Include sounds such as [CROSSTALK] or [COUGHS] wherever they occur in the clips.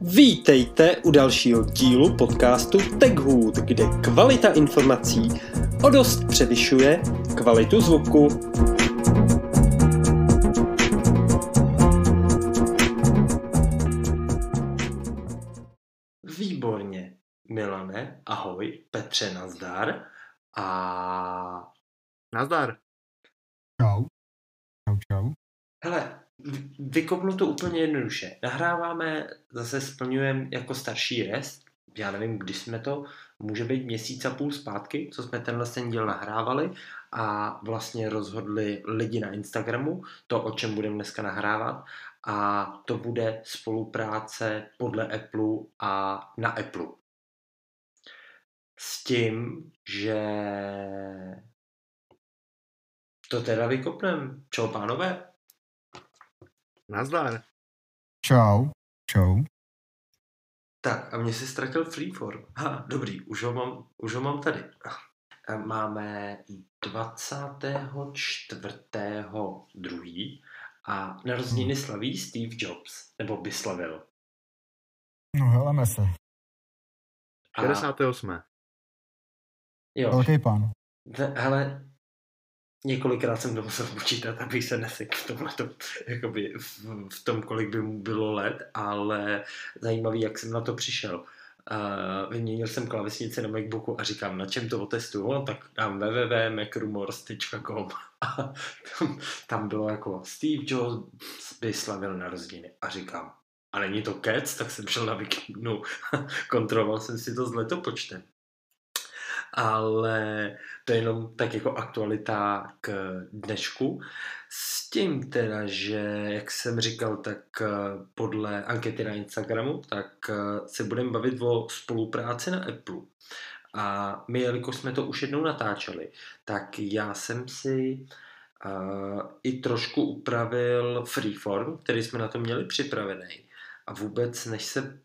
Vítejte u dalšího dílu podcastu TechHood, kde kvalita informací o dost převyšuje kvalitu zvuku. Výborně. Milane, ahoj. Petře, nazdar. A... Nazdar. Čau. Čau, čau. Hele, vykopnu to úplně jednoduše. Nahráváme, zase splňujeme jako starší rest, já nevím, kdy jsme to, může být měsíc a půl zpátky, co jsme tenhle ten díl nahrávali a vlastně rozhodli lidi na Instagramu to, o čem budeme dneska nahrávat a to bude spolupráce podle Apple a na Apple. S tím, že to teda vykopnem. Čau, pánové? Nazdar. Čau. Čau. Tak a mě si ztratil freeform. Ha, dobrý, už ho mám, už ho mám tady. Máme 24.2. a narozeniny hmm. slaví Steve Jobs, nebo by slavil. No heleme se. 68. Jo. Velký pán. Hele, několikrát jsem to musel počítat, abych se nesekl v tomhle, jakoby v, tom, kolik by mu bylo let, ale zajímavý, jak jsem na to přišel. Uh, vyměnil jsem klávesnici na Macbooku a říkám, na čem to otestuju? No, tak dám www.macrumors.com [LAUGHS] a tam, tam bylo jako Steve Jobs by slavil narozeniny a říkám, a není to kec, tak jsem šel na Wikinu, [LAUGHS] kontroloval jsem si to s letopočtem ale to je jenom tak jako aktualita k dnešku. S tím teda, že jak jsem říkal, tak eh, podle ankety na Instagramu, tak eh, se budeme bavit o spolupráci na Apple. A my, jelikož jsme to už jednou natáčeli, tak já jsem si uh, i trošku upravil freeform, který jsme na to měli připravený. A vůbec, než se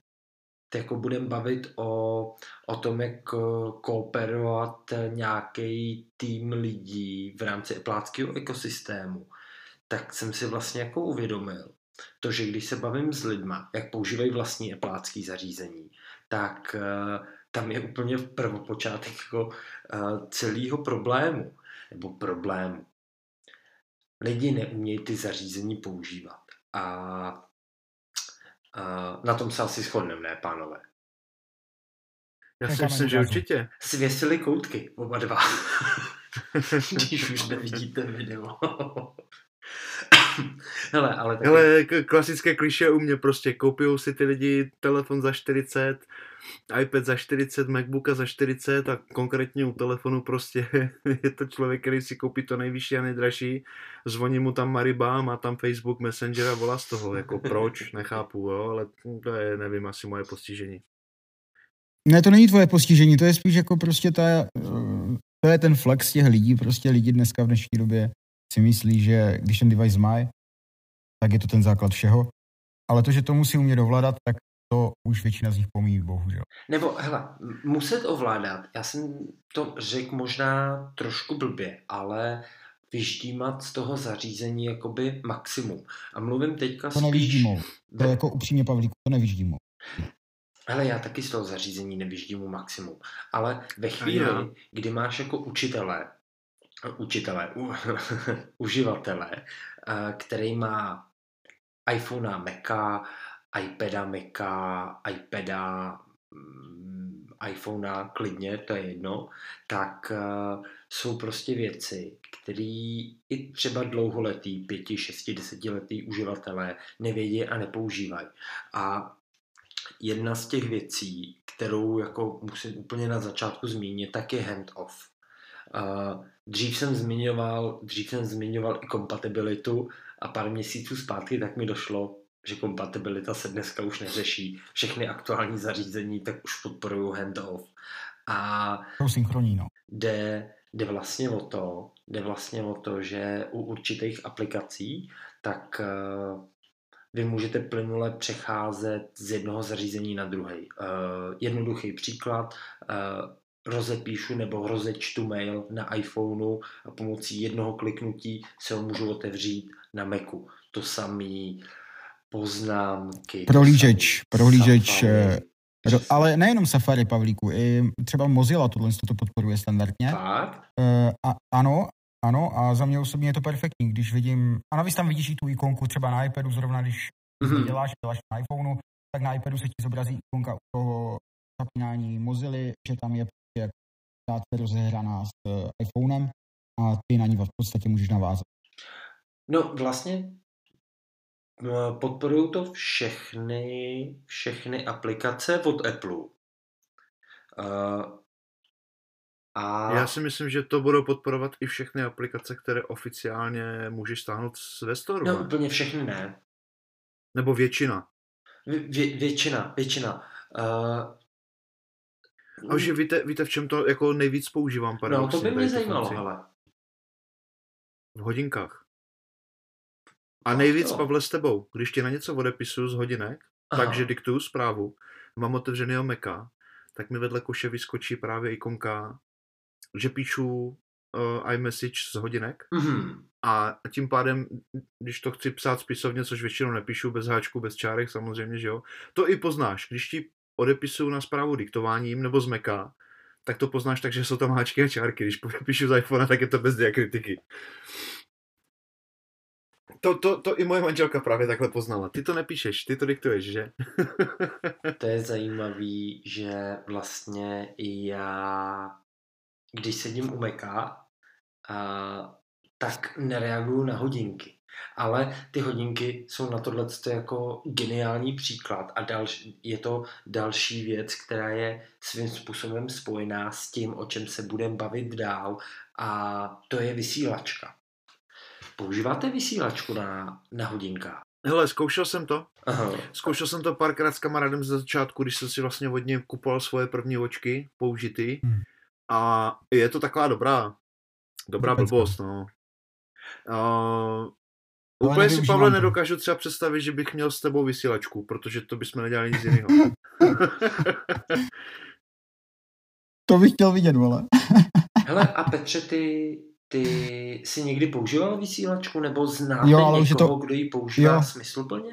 jako budeme bavit o, o tom, jak eh, kooperovat nějaký tým lidí v rámci pláckého ekosystému, tak jsem si vlastně jako uvědomil, to, že když se bavím s lidma, jak používají vlastní eplácký zařízení, tak uh, tam je úplně v prvopočátek jako uh, celého problému, nebo problému. Lidi neumějí ty zařízení používat. A Uh, na tom se asi shodneme, ne, pánové? Já si myslím, že určitě. Svěsili koutky, oba dva. [LAUGHS] Když už nevidíte video. [LAUGHS] [COUGHS] Hele, ale taky... Hele, klasické kliše u mě prostě, koupijou si ty lidi telefon za 40, iPad za 40, MacBooka za 40 a konkrétně u telefonu prostě [LAUGHS] je to člověk, který si koupí to nejvyšší a nejdražší, zvoní mu tam Mariba, má tam Facebook Messenger a volá z toho, jako proč, nechápu, jo, ale to je, nevím, asi moje postižení. Ne, to není tvoje postižení, to je spíš jako prostě ta, to je ten flex těch lidí, prostě lidi dneska v dnešní době si myslí, že když ten device má, tak je to ten základ všeho. Ale to, že to musí umět ovládat, tak to už většina z nich pomíjí, bohužel. Nebo, hele, muset ovládat, já jsem to řekl možná trošku blbě, ale vyždímat z toho zařízení jakoby maximum. A mluvím teďka to spíš... To je jako upřímně, Pavlíku, to nevyždímou. Ale já taky z toho zařízení nevyždímu maximum. Ale ve chvíli, kdy máš jako učitele, učitele, u, [LAUGHS] uživatele, eh, který má iPhone, Maca, iPada, Maca, iPada, mm, iPhonea klidně, to je jedno, tak uh, jsou prostě věci, které i třeba dlouholetý, pěti, šesti, desetiletý uživatelé nevědí a nepoužívají. A jedna z těch věcí, kterou jako musím úplně na začátku zmínit, tak je handoff. Dřív jsem zmiňoval, dřív jsem zmiňoval i kompatibilitu a pár měsíců zpátky tak mi došlo, že kompatibilita se dneska už neřeší. Všechny aktuální zařízení tak už podporují handoff. A synchronní, no. Jde, jde vlastně o to, jde vlastně o to, že u určitých aplikací tak uh, vy můžete plynule přecházet z jednoho zařízení na druhý. Uh, jednoduchý příklad, uh, rozepíšu nebo rozečtu mail na iPhoneu a pomocí jednoho kliknutí se ho můžu otevřít na Macu. To samý poznámky. Prohlížeč, prohlížeč, Safari. eh, ro- ale nejenom Safari, Pavlíku, i třeba Mozilla tohle to podporuje standardně. Fakt? Eh, a, ano, ano, a za mě osobně je to perfektní, když vidím, a navíc tam vidíš i tu ikonku třeba na iPadu, zrovna když Mhm. to děláš, děláš na iPhoneu, tak na iPadu se ti zobrazí ikonka u toho zapínání Mozily, že tam je jak práce rozehraná s eh, iPhonem a ty na ní v podstatě můžeš navázat. No vlastně podporují to všechny, všechny aplikace od Apple. Uh, a Já si myslím, že to budou podporovat i všechny aplikace, které oficiálně můžeš stáhnout z ve Store, no ne? úplně všechny ne. Nebo většina. Vě, vě, většina, většina. Uh, A že víte, víte, v čem to jako nejvíc používám no paradoxně, to by mě zajímalo, funkci? hele. V hodinkách. A nejvíc, jo. Pavle, s tebou. Když ti na něco odepisuju z hodinek, Aha. takže diktuju zprávu, mám otevřenýho Maca, tak mi vedle koše vyskočí právě ikonka, že píšu uh, iMessage z hodinek Mhm. a tím pádem, když to chci psát spisovně, což většinou nepíšu bez háčku, bez čárek, samozřejmě, že jo, to i poznáš. Když ti odepisuju na zprávu diktováním nebo z Maca, tak to poznáš tak, že jsou tam háčky a čárky. Když píšu z iPhone, tak je to bez diakritiky. To, to, to i moje manželka právě takhle poznala. Ty to nepíšeš, ty to diktuješ, že? [LAUGHS] To je zajímavý, že vlastně já, když sedím u Meka, a, tak nereaguju na hodinky. Ale ty hodinky jsou na tohle jako geniální příklad a další, je to další věc, která je svým způsobem spojená s tím, o čem se budeme bavit dál a to je vysílačka. Používáte vysílačku na, na hodinkách? Hele, zkoušel jsem to. Aha. Zkoušel jsem to párkrát s kamarádem ze začátku, když jsem si vlastně od něj kupoval svoje první očky, použitý. Hmm. A je to taková dobrá, dobrá blbost, no. Uh, úplně si, Pavle, to. nedokážu třeba představit, že bych měl s tebou vysílačku, protože to bychom nedělali nic jiného. [LAUGHS] To bych chtěl vidět, vole. [LAUGHS] Hele, a Petře, ty, ty jsi někdy používal vysílačku, nebo znáte Jo, ale je to- někoho, kdo ji používá jo. smysluplně?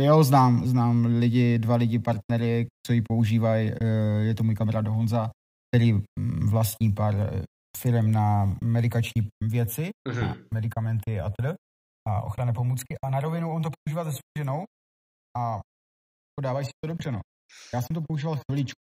Jo, znám, znám lidi, dva lidi, partnery, co ji používají. eh, Je to můj kamarád Honza, který mm, vlastní pár eh, firm na medikační věci, na Mhm. medicamenty a td. A ochranné pomůcky. A na rovinu on to používá se svou ženou a podávají si to dobře, no. Já jsem to používal chviličku,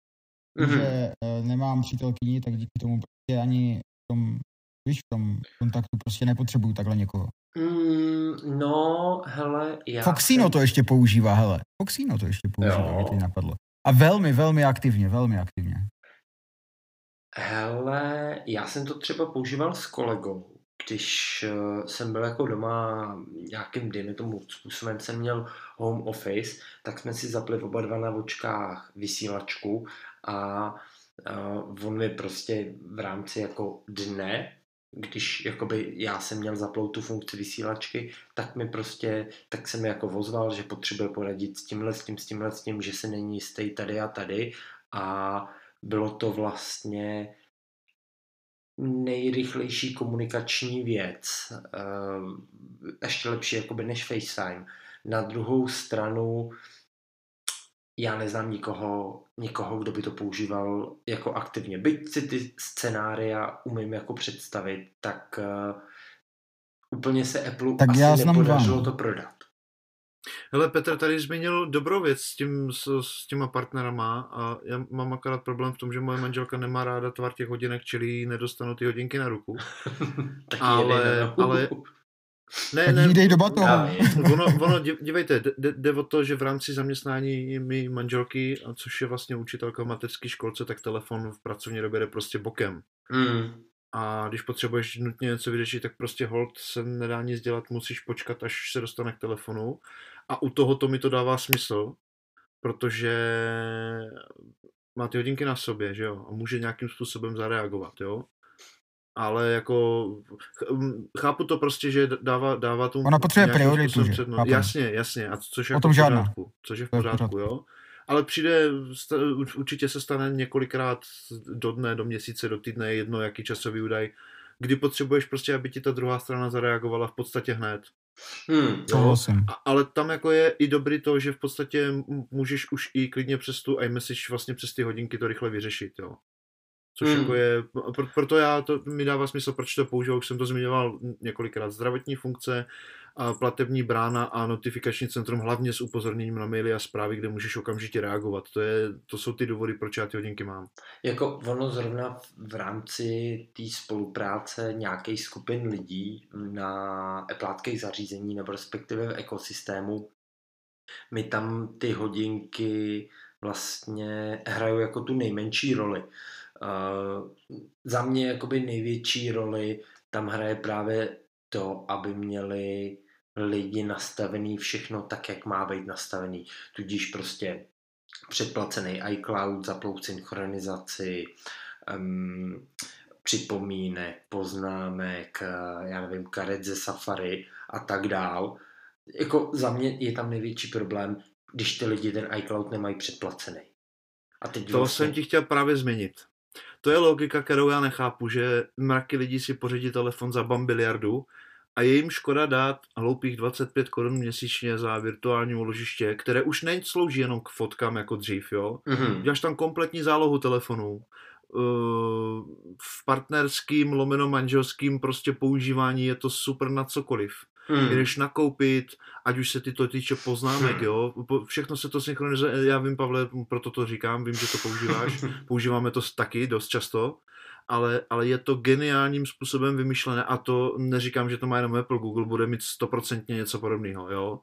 Mhm. že eh, nemám přítelkyni, tak díky tomu prostě ani v tom, víš, v tom kontaktu prostě nepotřebuju takhle někoho. Mm, no, hele, já Foxino jsem- to ještě používá, hele. Foxino to ještě používá, mě teď napadlo. A velmi, velmi aktivně, velmi aktivně. Hele, já jsem to třeba používal s kolegou, když eh, jsem byl jako doma nějakým, dejme tomu způsobem, jsem měl home office, tak jsme si zapli oba dva na očkách vysílačku a uh, on mi prostě v rámci jako dne, když jakoby já jsem měl zaplout tu funkci vysílačky, tak mi prostě, tak jsem mi jako vozval, že potřebuje poradit s tímhle, s tím, s tímhle, s tím, že se není jistý tady a tady. A bylo to vlastně nejrychlejší komunikační věc. Ehm, Ještě lepší jakoby než FaceTime. Na druhou stranu já neznám nikoho, nikoho, kdo by to používal jako aktivně. Byť si ty scénária umím jako představit, tak uh, úplně se Apple Tak asi já znám nepodařilo to prodat. Hele, Petr tady zmínil dobrou věc s, tím, s, s těma partnerama a já mám akorát problém v tom, že moje manželka nemá ráda tvar těch hodinek, čili nedostanu ty hodinky na ruku. [LAUGHS] Ale- ale- Ne, ne, jí dej do batohu. Ono, ono, dí- dívejte, jde- jde o to, že v rámci zaměstnání mi manželky, a což je vlastně učitelka v mateřské školce, tak telefon v pracovní době jde prostě bokem. Mm. A když potřebuješ nutně něco vyřešit, tak prostě hold se nedá nic dělat, musíš počkat, až se dostane k telefonu. A u toho to mi to dává smysl, protože má ty hodinky na sobě, že jo, a může nějakým způsobem zareagovat, jo. Ale jako ch- chápu to prostě, že dává, dává tomu Ona potřebuje prioritu, že? přednost. Jasně, jasně, a což je O tom v žádná. pořádku, což je v pořádku. jo. Ale přijde, určitě se stane několikrát do dne, do měsíce, do týdne, jedno jaký časový údaj, kdy potřebuješ prostě, aby ti ta druhá strana zareagovala v podstatě hned. Hmm. A- Ale tam jako je i dobrý to, že v podstatě můžeš už i klidně přes tu iMessage vlastně přes ty hodinky to rychle vyřešit, jo. Což Hmm. jako je, pro, proto já to mi dává smysl, proč to používám, už jsem to zmiňoval několikrát, zdravotní funkce, a platební brána a notifikační centrum, hlavně s upozorněním na maily a zprávy, kde můžeš okamžitě reagovat. To, je, to jsou ty důvody, proč já ty hodinky mám. Jako ono zrovna v- rámci té spolupráce nějakých skupin lidí na Appleáckých zařízení nebo respektive v ekosystému, mi tam ty hodinky vlastně hrajou jako tu nejmenší roli. Uh, za mě jakoby největší roli tam hraje právě to, aby měli lidi nastavený všechno tak, jak má být nastavený. Tudíž prostě předplacený iCloud, zaplout synchronizaci, um, připomínek, poznámek, já nevím, karet ze Safari a tak dál. Jako za mě je tam největší problém, když ty lidi ten iCloud nemají předplacený. A teď To vlastně, jsem ti chtěl právě změnit. To je logika, kterou já nechápu, že mraky lidí si pořídí telefon za bambiliardu a je jim škoda dát hloupých 25 korun měsíčně za virtuální úložiště, které už neslouží jenom k fotkám jako dřív, jo. Mhm. Děláš tam kompletní zálohu telefonů. Uh, v partnerským, lomeno manželským prostě používání je to super na cokoliv. Mhm. Jdeš nakoupit, ať už se ty to týče poznámek, Hmm. jo, všechno se to synchronizuje, já vím, Pavle, proto to říkám, vím, že to používáš, [LAUGHS] používáme to taky dost často, ale, ale je to geniálním způsobem vymyšlené a to neříkám, že to má jenom Apple, Google bude mít stoprocentně něco podobného, jo.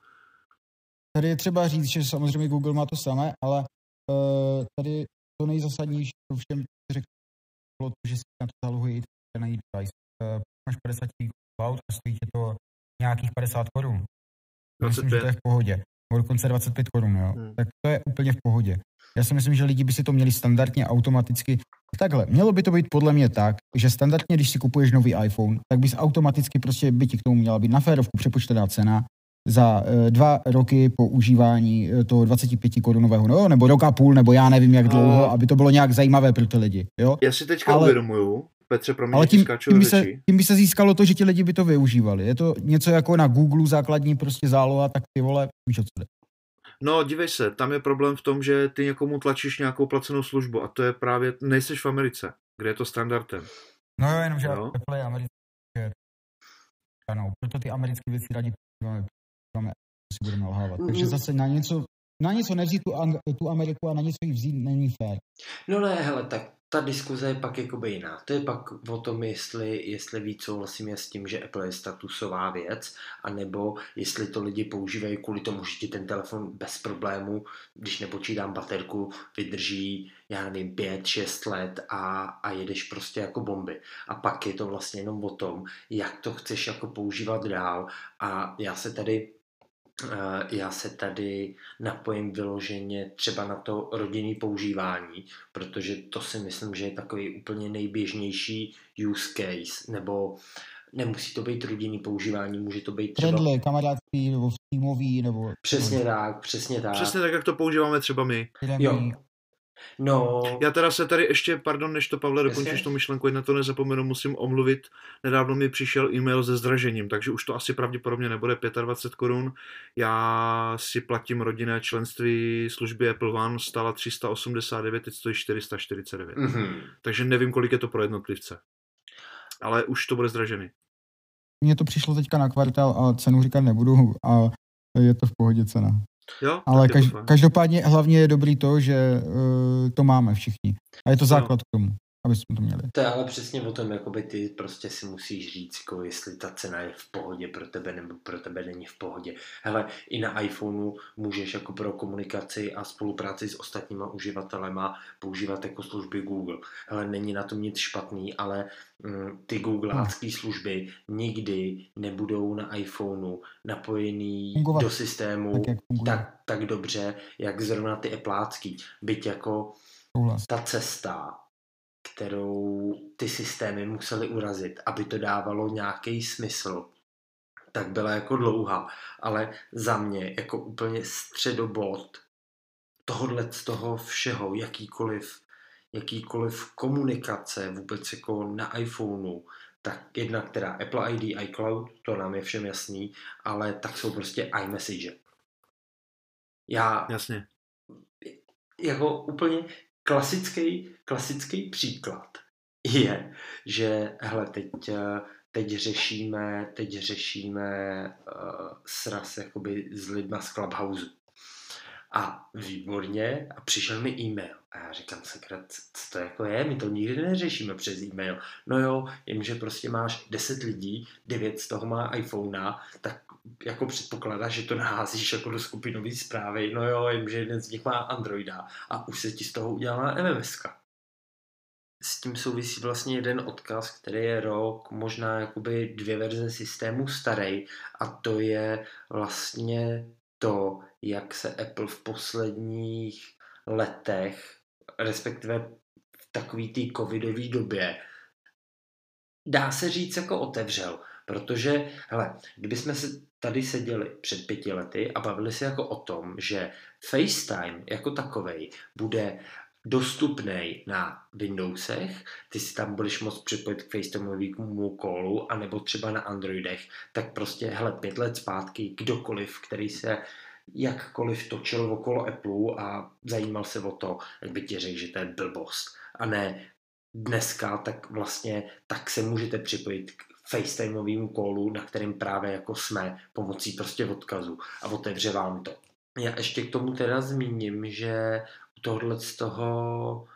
Tady je třeba říct, že samozřejmě Google má to samé, ale uh, tady to nejzasadnější to všem řekl, bylo to, že si na to zálohuje i na device. Uh, máš 50 GB cloud a stojí tě to nějakých 50 korun. Myslím, že to je 25. v pohodě. Nebo dokonce 25 korun, jo. Hmm. Tak to je úplně v pohodě. Já si myslím, že lidi by si to měli standardně automaticky. Takhle, mělo by to být podle mě tak, že standardně, když si kupuješ nový iPhone, tak bys automaticky prostě by ti k tomu měla být na férovku přepočtená cena za e, dva roky používání e, toho 25 korunového, no, nebo rok a půl, nebo já nevím jak dlouho, No. aby to bylo nějak zajímavé pro ty lidi, jo. Já si teďka Ale- uvědomuju, Petře, pro mě Ale tím, tím, by se, tím by se získalo to, že ti lidi by to využívali. Je to něco jako na Google základní prostě záloha, tak ty vole, víš o co jde. No, dívej se, tam je problém v tom, že ty někomu tlačíš nějakou placenou službu a to je právě, nejseš v Americe, kde je to standardem. No jo, jenom že Jo. Apple je americký. Ano, proto ty americké věci rádi používáme, si budeme nalhávat. Takže zase na něco, na něco nevzít tu, Ang- tu Ameriku a na něco jí vzít není fér. No ne, hele, tak ta diskuze je pak jakoby jiná. To je pak o tom, jestli, jestli víc souhlasím s tím, že Apple je statusová věc, anebo jestli to lidi používají kvůli tomu, že ti ten telefon bez problému, když nepočítám baterku, vydrží, já nevím, pět, šest let a, a jedeš prostě jako bomby. A pak je to vlastně jenom o tom, jak to chceš jako používat dál. A já se tady já se tady napojím vyloženě třeba na to rodinný používání, protože to si myslím, že je takový úplně nejběžnější use case, nebo nemusí to být rodinný používání, může to být třeba... Friendly, kamarádský, nebo týmový, nebo Přesně tak, přesně tak. Přesně tak, jak to používáme třeba my. Jo. No, Já teda se tady ještě, pardon, než to Pavle dokončíš Jasně. tu myšlenku, na to nezapomenu, musím omluvit. Nedávno mi přišel e-mail se zdražením, takže už to asi pravděpodobně nebude 25 korun. Já si platím rodinné členství služby Apple One, stála 389, teď stojí 449. mhm. Takže nevím, kolik je to pro jednotlivce. Ale už to bude zdražený. Mně to přišlo teďka na kvartál a cenu říkat nebudu a je to v pohodě cena. Jo? Ale kaž, každopádně hlavně je dobrý to, že uh, to máme všichni. A je to základ k tomu, aby jsme to měli. To je ale přesně o tom, jakoby ty prostě si musíš říct, jako jestli ta cena je v pohodě pro tebe nebo pro tebe není v pohodě. Hele, i na iPhoneu můžeš jako pro komunikaci a spolupráci s ostatníma uživatelema používat jako služby Google. Hele, není na tom nic špatný, ale mm, ty Googleácké služby nikdy nebudou na iPhoneu napojený Fungovat do systému Tak, jak funguje. tak, tak dobře, jak zrovna ty Appleácký. Byť jako Souhlas. ta cesta, kterou ty systémy musely urazit, aby to dávalo nějaký smysl, tak byla jako dlouhá. Ale za mě jako úplně středobod tohodle z toho všeho, jakýkoliv, jakýkoliv komunikace vůbec jako na iPhoneu, tak jedna, která Apple ID, iCloud, to nám je všem jasný, ale tak jsou prostě iMessage. Já Jasně. jako úplně klasický, klasický příklad je, že hele, teď, eh, teď řešíme, teď řešíme uh, sraz jakoby s lidma z Clubhouse. A výborně, a přišel mi e-mail. A já říkám, sakra, co to jako je? My to nikdy neřešíme přes e-mail. No jo, jenže prostě máš 10 lidí, 9 z toho má iPhone, tak jako předpokládáš, že to naházíš jako do skupinové zprávy. No jo, jenže jeden z nich má Androida a už se ti z toho udělala MMS. S tím souvisí vlastně jeden odkaz, který je rok, možná jakoby dvě verze systému starý a to je vlastně to, jak se Apple v posledních letech, respektive v takový té covidové době, dá se říct jako otevřel. Protože, hele, kdybychom se tady seděli před pěti lety a bavili se jako o tom, že FaceTime jako takovej bude dostupný na Windowsech, ty si tam budeš moct připojit k FaceTimeovému callu, anebo třeba na Androidech, tak prostě, hele, pět let zpátky, kdokoliv, který se jakkoliv točil okolo Apple a zajímal se o to, jak by ti řekl, že to je blbost. A ne dneska, tak vlastně tak se můžete připojit k FaceTimeovému callu, na kterém právě jako jsme, pomocí prostě odkazu a otevře vám to. Já ještě k tomu teda zmíním, že u tohohle z toho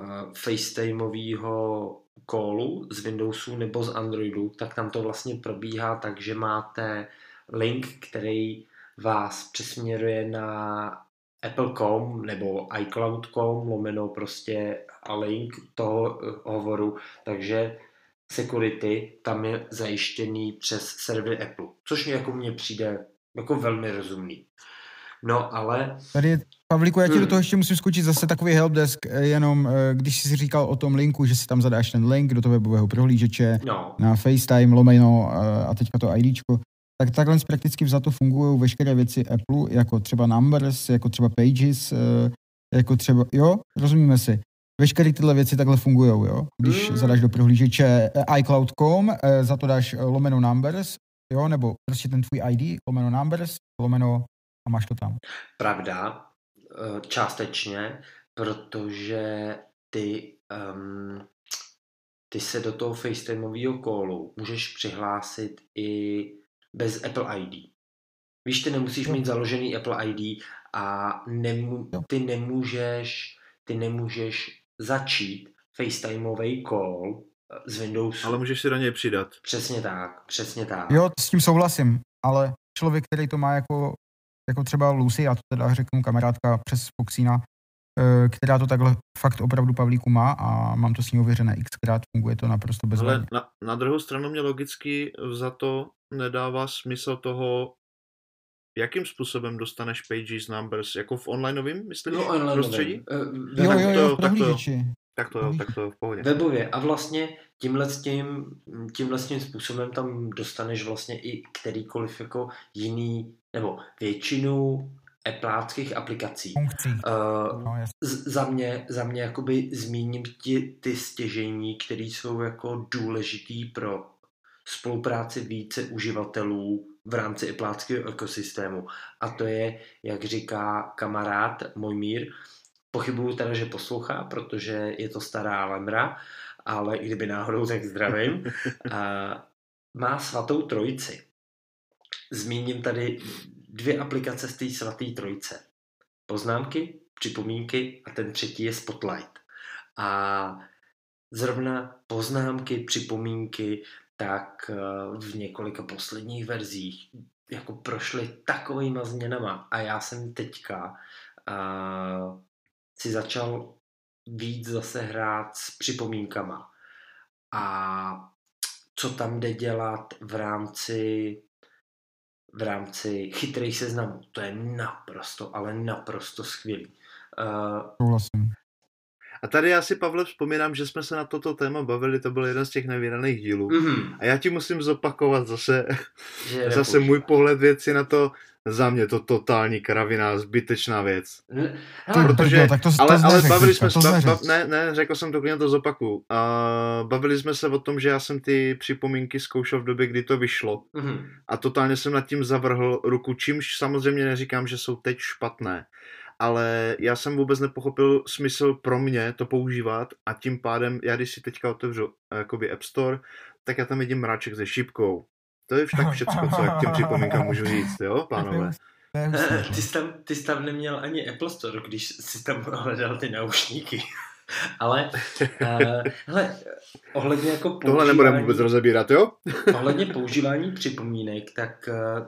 uh, FaceTimeového callu z Windowsu nebo z Androidu, tak tam to vlastně probíhá tak, že máte link, který vás přesměruje na Apple.com nebo iCloud.com lomeno prostě a link toho hovoru, takže security tam je zajištěný přes servery Apple, což mě jako mně přijde jako velmi rozumný. No, ale... Tady je, Pavlíku, já ti hmm. do toho ještě musím skočit zase takový helpdesk, eh, jenom eh, když jsi říkal o tom linku, že si tam zadáš ten link do toho webového prohlížeče no. na FaceTime, lomeno eh, a teďka to IDčko, tak takhle prakticky vzato fungují veškeré věci Apple, jako třeba Numbers, jako třeba Pages, jako třeba, jo, rozumíme si. Veškeré tyhle věci takhle fungují, jo. Když mm. zadáš do prohlížeče iCloud.com, za to dáš lomeno Numbers, jo, nebo prostě ten tvůj ID, lomeno Numbers, lomeno a máš to tam. Pravda, eh, částečně, protože ty, um, ty se do toho FaceTimeového callu můžeš přihlásit i bez Apple ID. Víš, ty nemusíš mít založený Apple ID a nemů, ty nemůžeš, ty nemůžeš začít FaceTimeový call eh, z Windowsu. Ale můžeš si do něj přidat. Přesně tak, přesně tak. Jo, s tím souhlasím, ale člověk, který to má jako jako třeba Lucy, já to teda řeknu kamarádka přes Foxina, eh, která to takhle fakt opravdu Pavlíku má a mám to s ní ověřené xkrát, funguje to naprosto bez Ale na, na druhou stranu mě logicky za to nedává smysl toho, jakým způsobem dostaneš pages numbers, jako v onlineovém, myslím, no, online prostředí? Uh, jo, jo, jo, v prohlížeči. Tak to, tak to v pohodě. Webově. A vlastně tímhle s tím, tímhle s tím způsobem tam dostaneš vlastně i kterýkoliv jako jiný, nebo většinu Appleáckých aplikací. Uh, no, za mě, za mě jakoby zmíním ti, ty stěžení, které jsou jako důležitý pro spolupráci více uživatelů v rámci Appleáckého ekosystému. A to je, jak říká kamarád Mojmír, Pochybuju teda, že poslouchá, protože je to stará lemra, ale i kdyby náhodou, tak zdravím. A má svatou trojici. Zmíním tady dvě aplikace z té svaté trojice. Poznámky, připomínky a ten třetí je Spotlight. A zrovna poznámky, připomínky, tak eh, v několika posledních verzích jako prošly takovýma změnama a já jsem teďka uh, si začal víc zase hrát s připomínkama. A co tam jde dělat v rámci v rámci chytrých seznamů. To je naprosto, ale naprosto skvělý. Uh, A tady já si, Pavle, vzpomínám, že jsme se na toto téma bavili, to byl jeden z těch nevydaných dílů. Mm-hmm. A já ti musím zopakovat zase, [LAUGHS] zase můj pohled věci na to, za mě to totální kravina, zbytečná věc. Hele, protože- tak to, to Ale, ale bavili jsme se, jsi ba, ba, neřekl. ne, ne, řekl jsem to, klidně to zopaku. Uh, bavili jsme se o tom, že já jsem ty připomínky zkoušel v době, kdy to vyšlo mhm. a totálně jsem nad tím zavrhl ruku, čímž samozřejmě neříkám, že jsou teď špatné, ale já jsem vůbec nepochopil smysl pro mě to používat a tím pádem, já když si teďka otevřu eh, jakoby App Store, tak já tam vidím mráček se šipkou. To je tak všecko, co k těm připomínkám můžu říct, jo, [LAUGHS] pánové? Je hustý, Eh. Ty jsi, tam, ty jsi tam neměl ani Apple Store, když jsi tam [LAUGHS] hledal ty naušníky. [LAUGHS] Ale, uh, hele, ohledně jako Tohle nebudeme vůbec rozebírat, jo? ohledně používání připomínek, tak uh,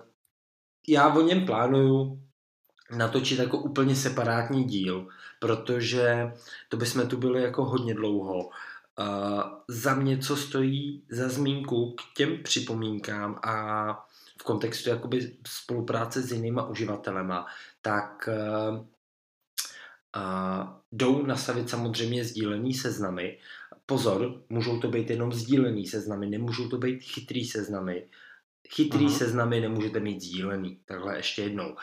já o něm plánuju natočit jako úplně separátní díl, protože to bychom tu byli jako hodně dlouho. Uh, za mě, co stojí za zmínku k těm připomínkám a v kontextu jakoby spolupráce s jinýma uživatelema, tak uh, uh, jdou nastavit samozřejmě sdílený seznamy. Pozor, můžou to být jenom sdílený seznamy, nemůžou to být chytrý seznamy. Chytrý Aha. seznamy nemůžete mít sdílený. Takhle ještě jednou.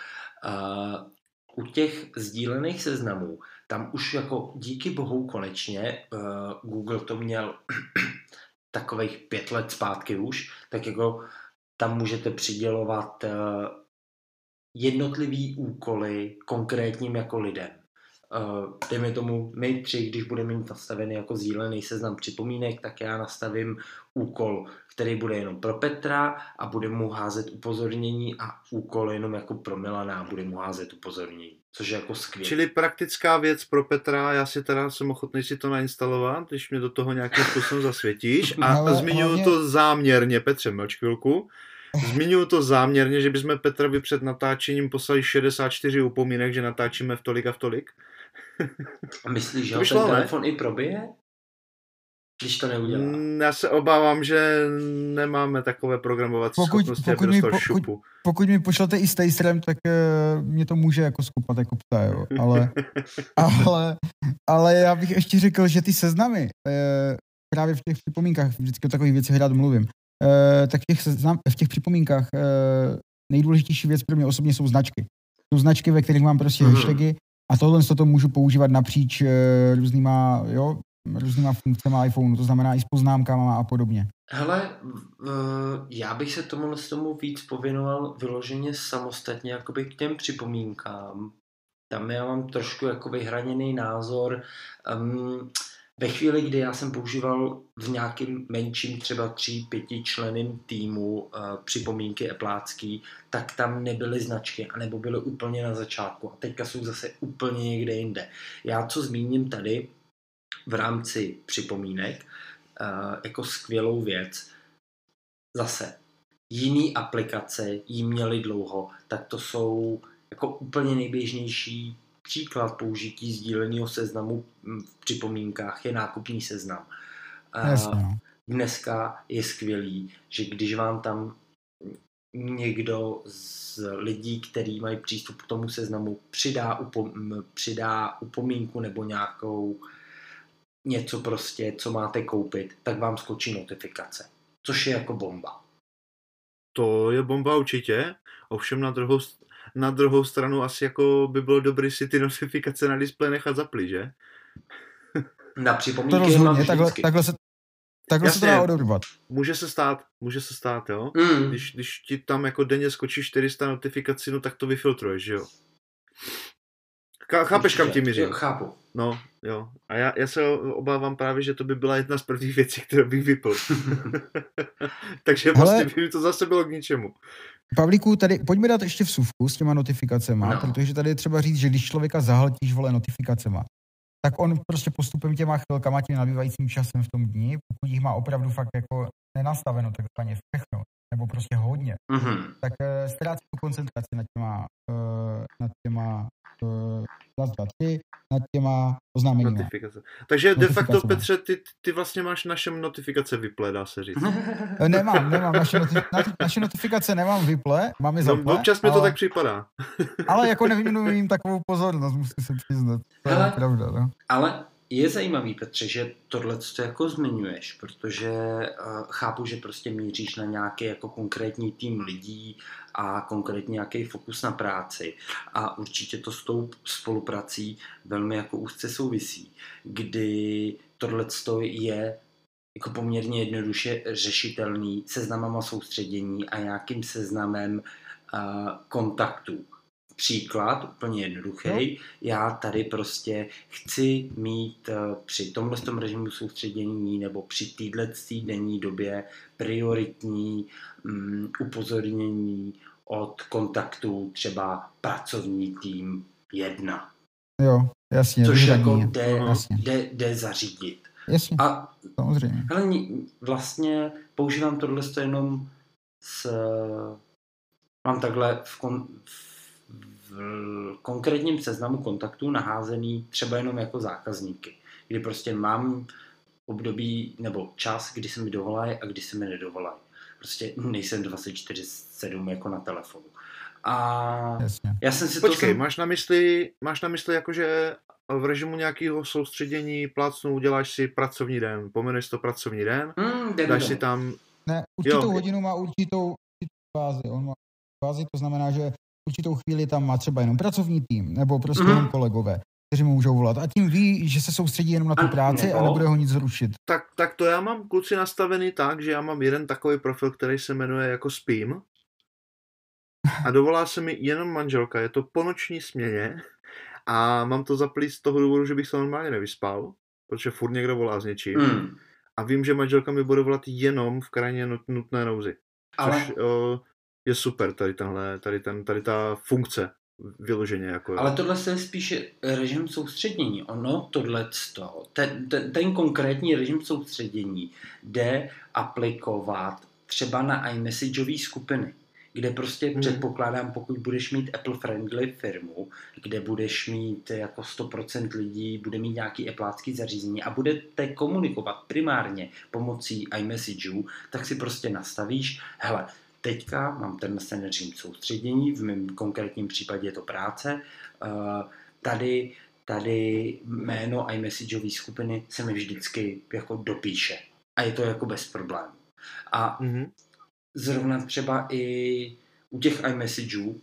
U těch sdílených seznamů, tam už jako díky bohu konečně uh, Google to měl [CLEARS THROAT] takových pět let zpátky už, tak jako tam můžete přidělovat uh, jednotlivý úkoly konkrétním jako lidem. Uh, dejme tomu, my tři, když budeme mít nastavený jako sdílený seznam připomínek, tak já nastavím úkol, který bude jenom pro Petra a bude mu házet upozornění a úkol jenom jako pro Milana a bude mu házet upozornění, což je jako skvělé. Čili praktická věc pro Petra, já si teda jsem ochotný si to nainstalovat, když mě do toho nějakým způsobem [LAUGHS] zasvětíš. A Ale zmiňuji hlavně- to záměrně, Petře, mlč chvilku. Zmiňuji to záměrně, že bychom Petrovi před natáčením poslali 64 upomínek, že natáčíme v tolik a v tolik. Myslíš, že ho ten šlo, ne? telefon i probije? Když to neudělá. Mm, Já se obávám, že nemáme takové programovací Pokud- schopnosti, pokud aby mi- dostal pokud- šupu. Pokud mi pošlete i s taserem, tak uh, mě to může jako skupat jako psa, jo. Ale, [LAUGHS] ale, ale já bych ještě řekl, že ty seznamy, uh, právě v těch připomínkách, vždycky o takových věcech rád mluvím, uh, tak v těch, seznam, v těch připomínkách uh, nejdůležitější věc pro mě osobně jsou značky. Jsou značky, ve kterých mám prostě Mhm. hashtagy a tohle to můžu používat napříč uh, různýma, jo, různýma funkcemi iPhoneu, to znamená i s poznámkama a podobně. Hele, v- já bych se tomu z tomu víc pověnoval vyloženě samostatně jakoby k těm připomínkám. Tam já mám trošku jako vyhraněný názor. Um, ve chvíli, kdy já jsem používal v nějakým menším, třeba tří, pěti členým týmu uh, připomínky eplácký, tak tam nebyly značky, anebo byly úplně na začátku. A teďka jsou zase úplně někde jinde. Já co zmíním tady v rámci připomínek, uh, jako skvělou věc. Zase, jiný aplikace jí měly dlouho, tak to jsou jako úplně nejběžnější příklad použití sdíleného seznamu v připomínkách je nákupní seznam. A Jasně, no. dneska je skvělý, že když vám tam někdo z lidí, který mají přístup k tomu seznamu, přidá, upom- přidá upomínku nebo nějakou něco prostě, co máte koupit, tak vám skočí notifikace. Což je jako bomba. To je bomba určitě, ovšem na druhou, na druhou stranu asi jako by bylo dobré si ty [LAUGHS] notifikace na displeji nechat zapli, že? Na To připomínky mám rozhodně, takhle, vždycky. takhle se, takhle se to Jasně. dá. Může se stát, může se stát, jo? Mm. Když, když ti tam jako denně skočí 400 notifikací, no tak to vyfiltruješ, že jo? Chápeš, kam tím mířím? Jo, chápu. No, jo. A já, já se obávám právě, že to by byla jedna z prvních věcí, kterou bych vypl. [LAUGHS] [LAUGHS] Takže Hele. vlastně by mi to zase bylo k ničemu. Pavlíku, tady pojďme dát ještě vsuvku s těma notifikacema, No. protože tady je třeba říct, že když člověka zahltíš vole notifikacema, tak on prostě postupem těma chvilkama, tím nabývajícím časem v tom dni, pokud jich má opravdu fakt jako nenastaveno takzvaně všechno, nebo prostě hodně, Mhm. tak uh, ztrácí tu koncentraci nad těma, uh, nad těma uh, raz, dva, tři, nad těma oznámeními. Notifikace. Takže de facto, no. Petře, ty, ty vlastně máš naše notifikace vyplé, dá se říct. Eh, Nemám, nemám, naše, notif- na- naše notifikace nemám vyple, mám je No, zaple, občas mi to ale, tak připadá. ale jako nevěnuju jim takovou pozornost, musím se přiznat. To je Hele. pravda, no. Ale je zajímavý, Petře, že tohle to jako zmiňuješ, protože uh, chápu, že prostě míříš na nějaký jako konkrétní tým lidí a konkrétně nějaký fokus na práci a určitě to s tou spoluprací velmi jako úzce souvisí, kdy tohle je jako poměrně jednoduše řešitelný seznamama soustředění a nějakým seznamem uh, kontaktů. Příklad, úplně jednoduchý. No. Já tady prostě chci mít uh, při tomhle tom režimu soustředění nebo při této denní době prioritní um, upozornění od kontaktů třeba pracovní tým jedna. Jo, jasně. Což jako jde, jasně. Jde, jde zařídit. Jasně, a, samozřejmě. Ale vlastně používám tohle jenom s... Mám takhle v, kon, v, v konkrétním seznamu kontaktů naházený třeba jenom jako zákazníky, kdy prostě mám období nebo čas, kdy se mi dovolají a kdy se mi nedovolají. Prostě nejsem 24-7 jako na telefonu. A Jasně. já jsem si Počkej, to... máš na mysli, máš na mysli jakože v režimu nějakého soustředění plácnu uděláš si pracovní den, pomenuješ to pracovní den, mm, dáš si tam... Ne, určitou jo. hodinu má určitou, určitou fázi. On má fázi, to znamená, že určitou chvíli tam má třeba jenom pracovní tým, nebo prostě mm. jenom kolegové kteří mu můžou volat. A tím ví, že se soustředí jenom na tu práci nebo, a nebude ho nic zrušit. Tak, tak to já mám kluci nastavený tak, že já mám jeden takový profil, který se jmenuje jako Spím. A dovolá se mi jenom manželka. Je to po noční směně a mám to zaplý z toho důvodu, že bych se normálně nevyspal, protože furt někdo volá s něčím. Mm. A vím, že manželka mi bude volat jenom v krajně nutné nouzi. Ale... Což uh, je super, tady, tenhle, tady, ten, tady ta funkce vyloženě. Jako, Ale tohle je spíše režim soustředění. Ono tohle, ten, ten, ten konkrétní režim soustředění jde aplikovat třeba na iMessageové skupiny kde prostě hmm. předpokládám, pokud budeš mít Apple friendly firmu, kde budeš mít jako 100% lidí, bude mít nějaký Appleácký zařízení a budete komunikovat primárně pomocí iMessageů, tak si prostě nastavíš, hele, teďka mám ten ten režim soustředění, v mém konkrétním případě je to práce, uh, tady, tady jméno iMessageové skupiny se mi vždycky jako dopíše a je to jako bez problémů. A mm-hmm zrovna třeba i u těch iMessageů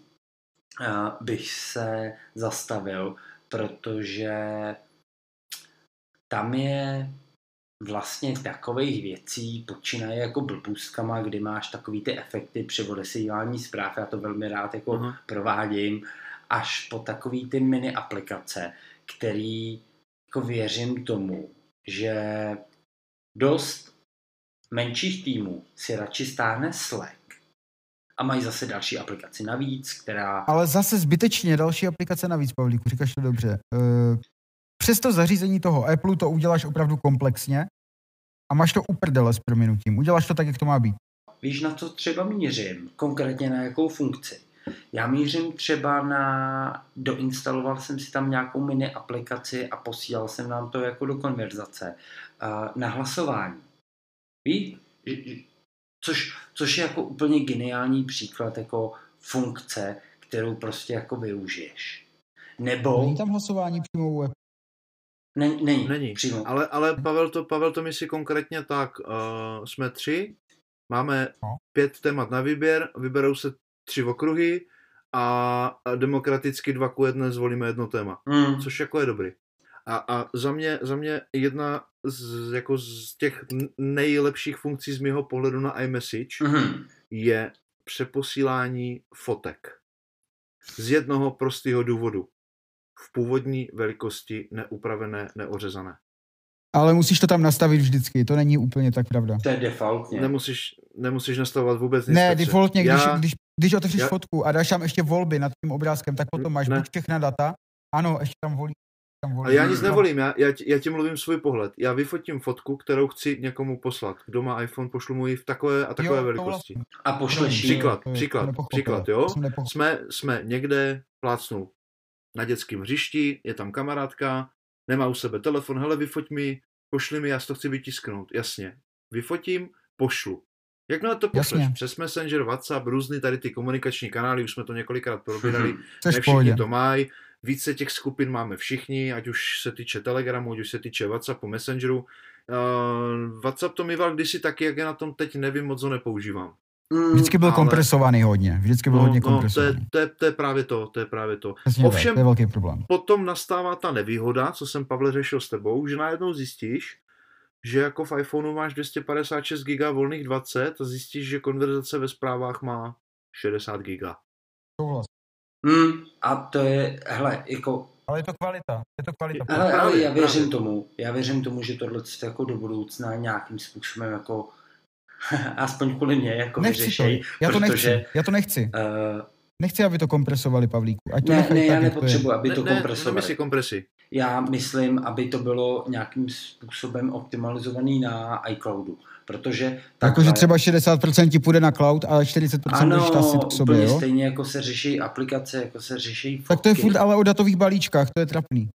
bych se zastavil, protože tam je vlastně takových věcí počínaje jako blbůstkama, kdy máš takový ty efekty při odesílání zpráv, já to velmi rád jako uh-huh. provádím, až po takový ty mini aplikace, který jako věřím tomu, že dost menších týmů si radši stáhne Slack a mají zase další aplikaci navíc, která... Ale zase zbytečně další aplikace navíc, Pavlíku, říkáš to dobře. Uh, přes to zařízení toho Apple to uděláš opravdu komplexně a máš to uprdele s prominutím. Uděláš to tak, jak to má být. Víš, na co třeba mířím? Konkrétně na jakou funkci? Já mířím třeba na... Doinstaloval jsem si tam nějakou mini aplikaci a posílal jsem nám to jako do konverzace. Na hlasování Ví? Což, což je jako úplně geniální příklad jako funkce, kterou prostě jako využiješ. Nebo... Není tam hlasování přímo web. Není, není, není. Přímo. Ale, ale Pavel, to, Pavel to myslí konkrétně tak. Uh, jsme tři, máme no. pět témat na výběr, vyberou se tři okruhy a demokraticky dva ku jedné zvolíme jedno téma. Mm. Což jako je dobrý. A, a za, mě, za mě jedna z, jako z těch nejlepších funkcí z mého pohledu na iMessage mm-hmm. je přeposílání fotek. Z jednoho prostého důvodu. V původní velikosti neupravené, neořezané. Ale musíš to tam nastavit vždycky, to není úplně tak pravda. To je defaultně. Nemusíš, nemusíš nastavovat vůbec nic. Ne, defaultně, když, Já... když, když otevřeš já... fotku a dáš tam ještě volby nad tím obrázkem, tak potom máš ne. buď všechna data, ano, ještě tam volí ale já nic nevolím, já, já, já ti mluvím svůj pohled. Já vyfotím fotku, kterou chci někomu poslat. Kdo má iPhone, pošlu mu ji v takové a takové jo, velikosti. Vlastně. A pošleš Příklad, je, příklad, příklad, jo. Jsme, jsme někde, plácnu na dětském hřišti, je tam kamarádka, nemá u sebe telefon, hele, vyfoť mi, pošli mi, já to chci vytisknout. Jasně. Vyfotím, pošlu. Jakmile to pošleš Jasně. přes Messenger, WhatsApp, různý tady ty komunikační kanály, už jsme to několikrát probírali, [LAUGHS] ne všichni to mají, více těch skupin máme všichni, ať už se týče Telegramu, ať už se týče WhatsAppu, Messengeru. Uh, WhatsApp to mýval kdysi taky, jak je na tom teď nevím, moc ho nepoužívám. Mm, Vždycky byl ale... kompresovaný hodně. Vždycky byl no, hodně no, to, je, kompresovaný. to, je, to je právě to, to je právě to. Přesně tak, Ovšem, to je velký problém. potom nastává ta nevýhoda, co jsem Pavle řešil s tebou, že najednou zjistíš, že jako v iPhoneu máš 256 GB volných 20 a zjistíš, že konverzace ve zprávách má 60 GB. Souhlas. Mm, a to je, hele, jako Ale je to kvalita. Je to kvalita. Ale, ale já věřím právě. tomu, já věřím tomu, že tohle jako do budoucna nějakým způsobem jako [LAUGHS] aspoň kvůli mě jako Nechci to. vyřešej, Já to protože, nechci. Já to nechci. Uh, Nechci, aby to kompresovali, Pavlíku. Ať to ne, ne, já to nepotřebuji, aby Ne, to ne, kompresovali. nemyslí kompresi. Já myslím, aby to bylo nějakým způsobem optimalizovaný na iCloudu, protože Jakože třeba 60% ti půjde na cloud, ale 40% ano, budeš tasit k sobě, úplně jo? stejně jako se řeší aplikace, jako se řeší fotky. Tak to je furt ale o datových balíčkách, to je trapný.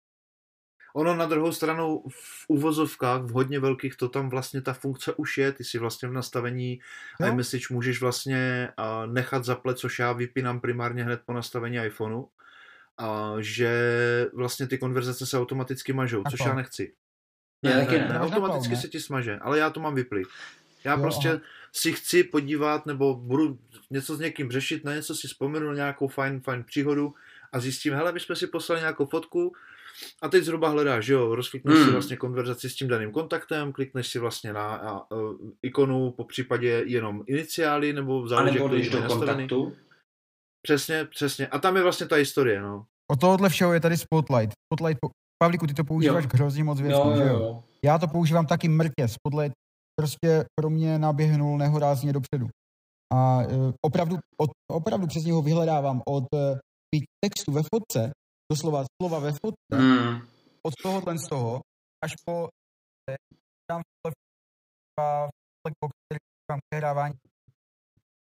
Ono na druhou stranu v uvozovkách, v hodně velkých, to tam vlastně ta funkce už je, ty si vlastně v nastavení Jo. iMessage můžeš vlastně nechat zaplet, což já vypínám primárně hned po nastavení iPhoneu, a, že vlastně ty konverzace se automaticky mažou, což já nechci. Ne, ne, ne. ne, na automaticky ne? se ti smaže, ale já to mám vyplý. Já Jo, prostě aha. si chci podívat, nebo budu něco s někým řešit, na něco si vzpomenu, na nějakou fajn, fajn příhodu a zjistím, hele, my jsme si poslali nějakou fotku a teď zhruba hledáš, že jo, rozklikneš Hmm. si vlastně konverzaci s tím daným kontaktem, klikneš si vlastně na a, a, ikonu, po případě jenom iniciály, nebo záleží, nebo jak je do nastavený. kontaktu. Přesně, přesně. A tam je vlastně ta historie, no. Od tohohle všeho je tady Spotlight. Spotlight, po... Pavlíku, ty to používáš Jo. k hrozně moc věcem, Jo, jo, jo? jo. Já to používám taky mrtě. Spotlight prostě pro mě naběhnul nehorázně dopředu. A uh, opravdu, od, opravdu přes něho vyhledávám od uh, textu ve fotce, doslova slova ve fotce, Hmm. od tohohle z toho, až po eh, tam přehrávání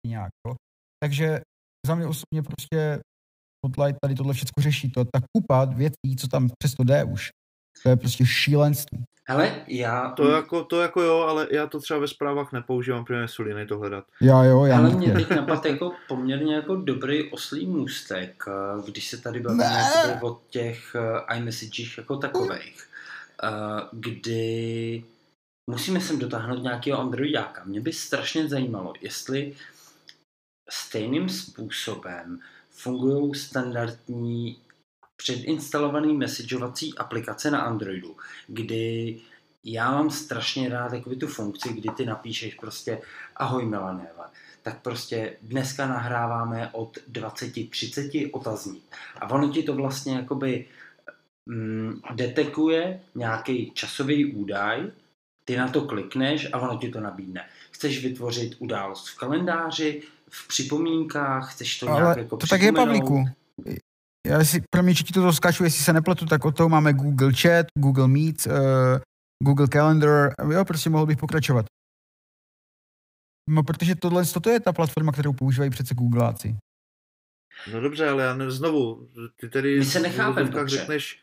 nějak, jo. Takže za mě osobně prostě Spotlight tady tohle všechno řeší. To ta kupa věcí, co tam přesto jde už. To je prostě šílenství. Hele, já... To jako, to jako jo, ale já to třeba ve zprávách nepoužívám, protože jsou línej to hledat. Já jo, já Ale mě teď napadl jako poměrně jako dobrý oslý můstek, eh, když se tady bavíme o těch eh, iMessagech jako takových, eh, kdy musíme sem dotáhnout nějakého Androidáka. Mě by strašně zajímalo, jestli stejným způsobem fungují standardní předinstalovaný messageovací aplikace na Androidu, kdy já mám strašně rád jakoby tu funkci, kdy ty napíšeš prostě ahoj Milaneva, tak prostě dneska nahráváme od 20-30 otazník. A ono ti to vlastně jakoby mm, detekuje nějaký časový údaj, ty na to klikneš a ono ti to nabídne. Chceš vytvořit událost v kalendáři, v připomínkách, chceš to nějak Ale jako to tak je? Pavlíku. Já si, pro mě, že ti to skáču, jestli se nepletu, tak od toho máme Google Chat, Google Meet, uh, Google Calendar, jo, prostě mohl bych pokračovat. No, protože tohle toto je ta platforma, kterou používají přece Googleáci. No dobře, ale já ne, znovu, ty tady My se uvozovkách dobře. řekneš,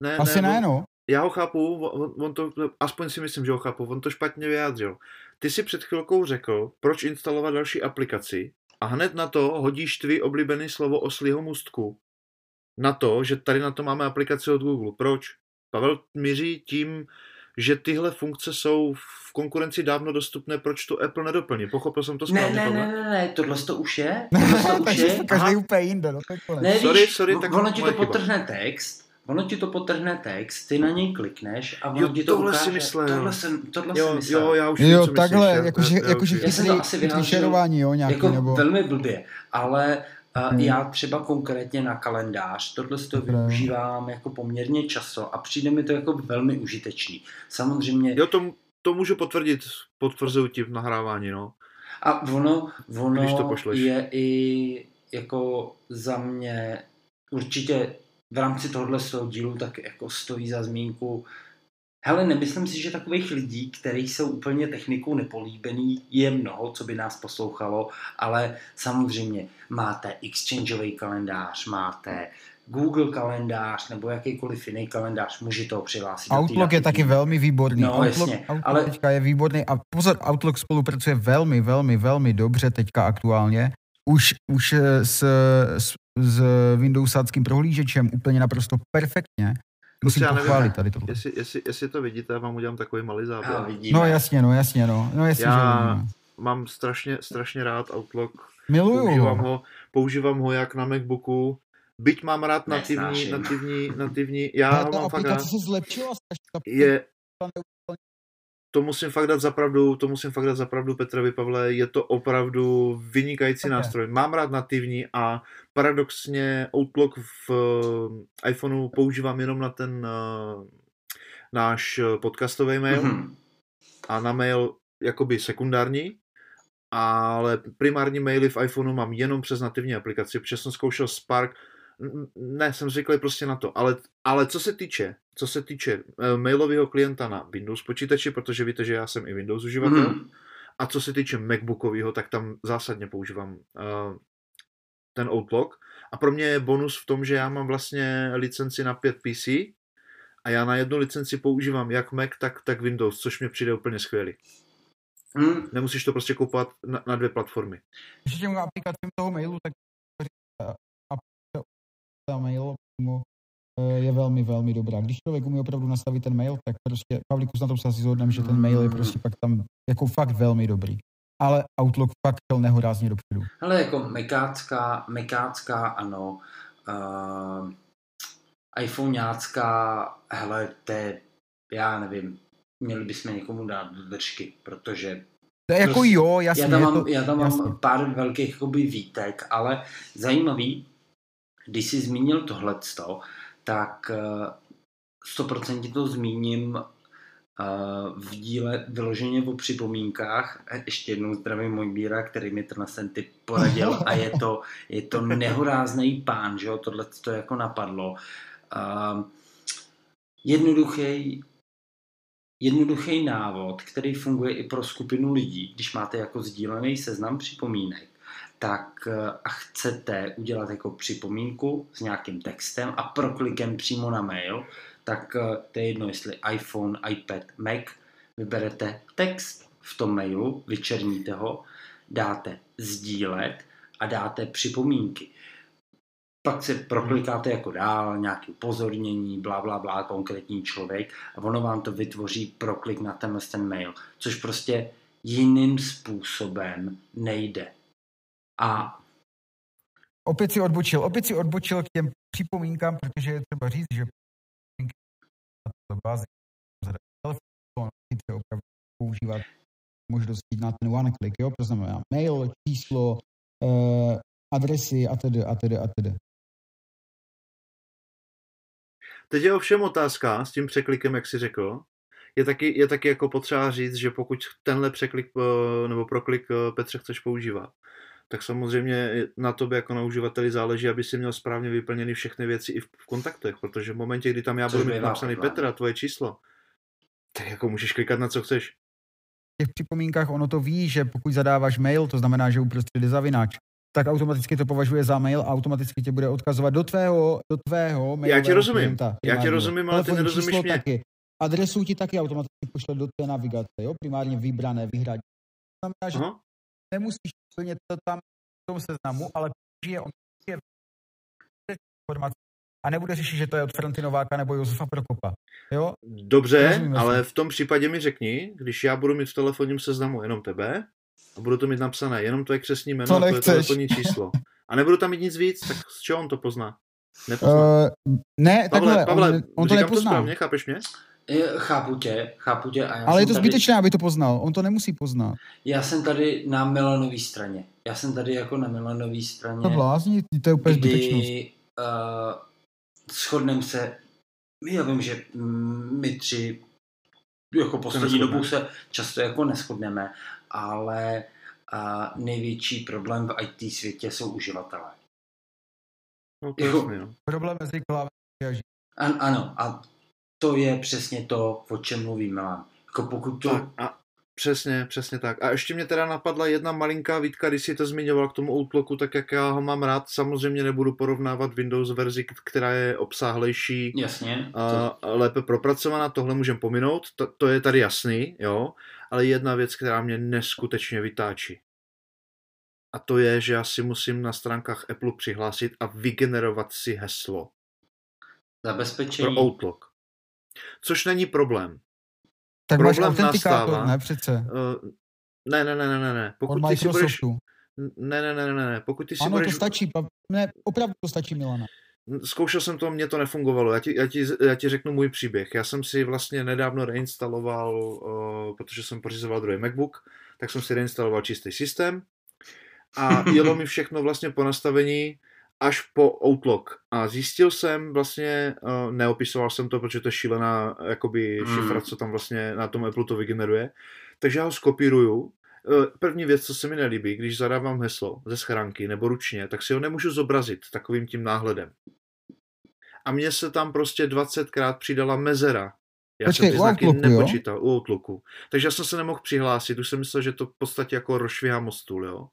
ne, Asi ne, on- no. Já ho chápu, on, on to, aspoň si myslím, že ho chápu, on to špatně vyjádřil. Ty si před chvilkou řekl, proč instalovat další aplikaci a hned na to hodíš tvý oblíbený slovo oslího můstku. Na to, že tady na to máme aplikaci od Google. Proč? Pavel míří tím, že tyhle funkce jsou v konkurenci dávno dostupné, proč to Apple nedoplní. Pochopil jsem to Ne, správně, ne, Pavle? ne, ne, ne, tohle to už je. [LAUGHS] Tohle to už je. každý úplně jinde, no. Ne, Sorry, víš, sorry, tak ono ti to potrhne text, ono ti to potrhne text, ty na něj klikneš a ono Jo, ti to tohle si ukáže. myslel. Tohle jsem, tohle jsem Jo, myslel. jo, já už Jo, takhle, jakože, chytrý, asi chytrý vyjádřil šerování, jo, nějaký, jako nebo... velmi blbě, ale uh, Mhm. já třeba konkrétně na kalendář tohle to využívám jako poměrně často a přijde mi to jako velmi užitečný. Samozřejmě Jo, to, to můžu potvrdit, potvrzuju ti v nahrávání, no. A ono, ono Když to pošleš. je i jako za mě určitě v rámci tohohle svého dílu tak jako stojí za zmínku. Hele, nemyslím si, že takových lidí, kteří jsou úplně technikou nepolíbený, je mnoho, co by nás poslouchalo, ale samozřejmě máte exchangeový kalendář, máte Google kalendář nebo jakýkoliv jiný kalendář, můžete ho přihlásit. Outlook je taky velmi výborný. No, Outlook, jasně, Outlook ale- teďka je výborný a pozor, Outlook spolupracuje velmi, velmi, velmi dobře teďka aktuálně. Už, už eh, s, s s Windowsáckým prohlížečem úplně naprosto perfektně. Musím já nevím, pochválit tady to. Jestli, jestli, jestli to vidíte, já vám udělám takový malý záběr. No jasně, no jasně, no. No jasně, Já že. Mám strašně, strašně rád Outlook. Miluju Používám ho. používám ho jak na Macbooku. Byť mám rád nativní, nativní, nativní, já ho mám fakt rád. se zlepšila Je, to musím fakt dát zapravdu, to musím fakt dát zapravdu Petrovi Pavle, je to opravdu vynikající Také. nástroj. Mám rád nativní a paradoxně Outlook v eh, iPhoneu používám jenom na ten uh, náš eh, podcastový mail Mhm. a na mail jakoby sekundární, ale primární maily v iPhoneu mám jenom přes nativní aplikaci, protože jsem zkoušel Spark, ne, jsem zvyklý prostě na to, ale, ale co se týče, co se týče eh, mailového klienta na Windows počítači, protože víte, že já jsem i Windows uživatel, Mhm. a co se týče MacBookového, tak tam zásadně používám uh, ten Outlook. A pro mě je bonus v tom, že já mám vlastně licenci na 5 PC a já na jednu licenci používám jak Mac, tak, tak Windows, což mě přijde úplně skvělý. Mhm. Nemusíš to prostě kupovat na, na dvě platformy. Ještě těm aplikacím toho mailu, tak aplikace na mail eh, je velmi, velmi dobrá. Když člověk umí opravdu nastavit ten mail, tak prostě, Pavlíku, na tom se asi zhodneme, že ten mail je prostě pak tam jako fakt velmi dobrý. Ale Outlook fakt šel nehorázně dopředu. Ale jako mekácká, mekácká, ano. Uh, iPhoneácká, hele, to je, já nevím, měli bychom někomu dát do držky, protože To je jako Prostě jo, jasně. já tam mám, to, já tam mám pár velkých jakoby výtek, ale zajímavý, když jsi zmínil tohleto, tak eh, 100% to zmíním v díle vyloženě o připomínkách. Ještě jednou zdravím můj bíra, který mi ten ten typ poradil a je to, je to nehorázný pán, že jo, tohle to jako napadlo. Jednoduchý jednoduchý návod, který funguje i pro skupinu lidí, když máte jako sdílený seznam připomínek, tak a chcete udělat jako připomínku s nějakým textem a proklikem přímo na mail, tak eh, to je jedno, jestli iPhone, iPad, Mac, vyberete text v tom mailu, vyčerníte ho, dáte sdílet a dáte připomínky. Pak se proklikáte jako dál, nějaké upozornění, bla, bla, bla, konkrétní člověk a ono vám to vytvoří proklik na tenhle ten mail, což prostě jiným způsobem nejde. A Opět si odbočil, opět si odbočil k těm připomínkám, protože je třeba říct, že bázi telefon chce opravdu používat možnost jít na ten one click, jo? to znamená mail, číslo, eh, adresy a tedy, a tedy, a tedy. Teď je ovšem otázka s tím překlikem, jak jsi řekl. Je taky, je taky jako potřeba říct, že pokud tenhle překlik eh, nebo proklik eh, Petře chceš používat, tak samozřejmě na tobě jako na uživateli záleží, aby si měl správně vyplněny všechny věci i v, kontaktech, protože v momentě, kdy tam já budu mít napsaný. Petr a tvoje číslo, tak jako můžeš klikat na co chceš. V těch připomínkách ono to ví, že pokud zadáváš mail, to znamená, že uprostřed je zavináč, tak automaticky to považuje za mail a automaticky tě bude odkazovat do tvého, do tvého mailového rozumím. klienta, Já ti rozumím, ale ty Telefonní nerozumíš číslo mě. Taky. Adresu ti taky automaticky pošle do té navigace, jo? primárně vybrané, vyhradit. To znamená, že Aha. Nemusíš plnit to tam v tom seznamu, ale použije on je informace a nebude řešit, že to je od Franty Nováka nebo Josefa Prokopa. Jo? Dobře, Rozumím, ale v tom případě mi řekni, když já budu mít v telefonním seznamu jenom tebe a budu to mít napsané jenom tvoje křesní jméno Co a tvoje telefonní číslo. A nebudu tam mít nic víc, tak z čeho on to pozná? Nepozná. Uh, ne, Pavle, takhle, Pavle, on, on to nepozná. to správně, chápeš mě? Eh, chápu tě, chápu tě. A já ale je to tady, zbytečné, aby to poznal. On to nemusí poznat. Já jsem tady na Milanový straně. Já jsem tady jako na Milanový straně. To blázní, to je úplně zbytečnost. kdy uh, shodneme se, já vím, že my tři jako poslední dobu se často jako neschodneme, ale uh, největší problém v IT světě jsou uživatelé. No to je Jo. jasný, no. Problém mezi klávesy a An, ano, a to je přesně to, o čem mluví Milan. Jako pokud to... Tak, a přesně, přesně tak. A ještě mě teda napadla jedna malinká výtka, když jsi to zmiňoval k tomu Outlooku, tak jak já ho mám rád, samozřejmě nebudu porovnávat Windows verzi, která je obsáhlejší, Jasně, to, a lépe propracovaná, tohle můžeme pominout, to, to je tady jasný, jo, ale jedna věc, která mě neskutečně vytáčí. a to je, že já si musím na stránkách Apple přihlásit a vygenerovat si heslo Zabezpečení. pro Outlook. Což není problém. Tak máš Problém autentikátor, nastává. ne přece. Uh, ne, ne, ne, ne, ne. Od Pokud ty si budeš... Ne, ne, ne, ne, ne, ne. Pokud ty si Ano, budeš... to stačí. pa- Ne, opravdu to stačí, Milana. Zkoušel jsem to, mně to nefungovalo. Já ti, já, ti, já ti řeknu můj příběh. Já jsem si vlastně nedávno reinstaloval, uh, protože jsem pořizoval druhý MacBook, tak jsem si reinstaloval čistý systém a jelo mi všechno vlastně po nastavení až po Outlook. A zjistil jsem vlastně, uh, neopisoval jsem to, protože to je šílená jakoby Hmm. šifra, co tam vlastně na tom Apple to vygeneruje. Takže já ho skopíruju. Eh, První věc, co se mi nelíbí, když zadávám heslo ze schránky nebo ručně, tak si ho nemůžu zobrazit takovým tím náhledem. A mně se tam prostě 20krát přidala mezera. Já Počkej, jsem ty znaky Outlooku, jo? nepočítal, u Outlooku. Takže já jsem se nemohl přihlásit, už jsem myslel, že to v podstatě jako rozšvihá mostul, jo.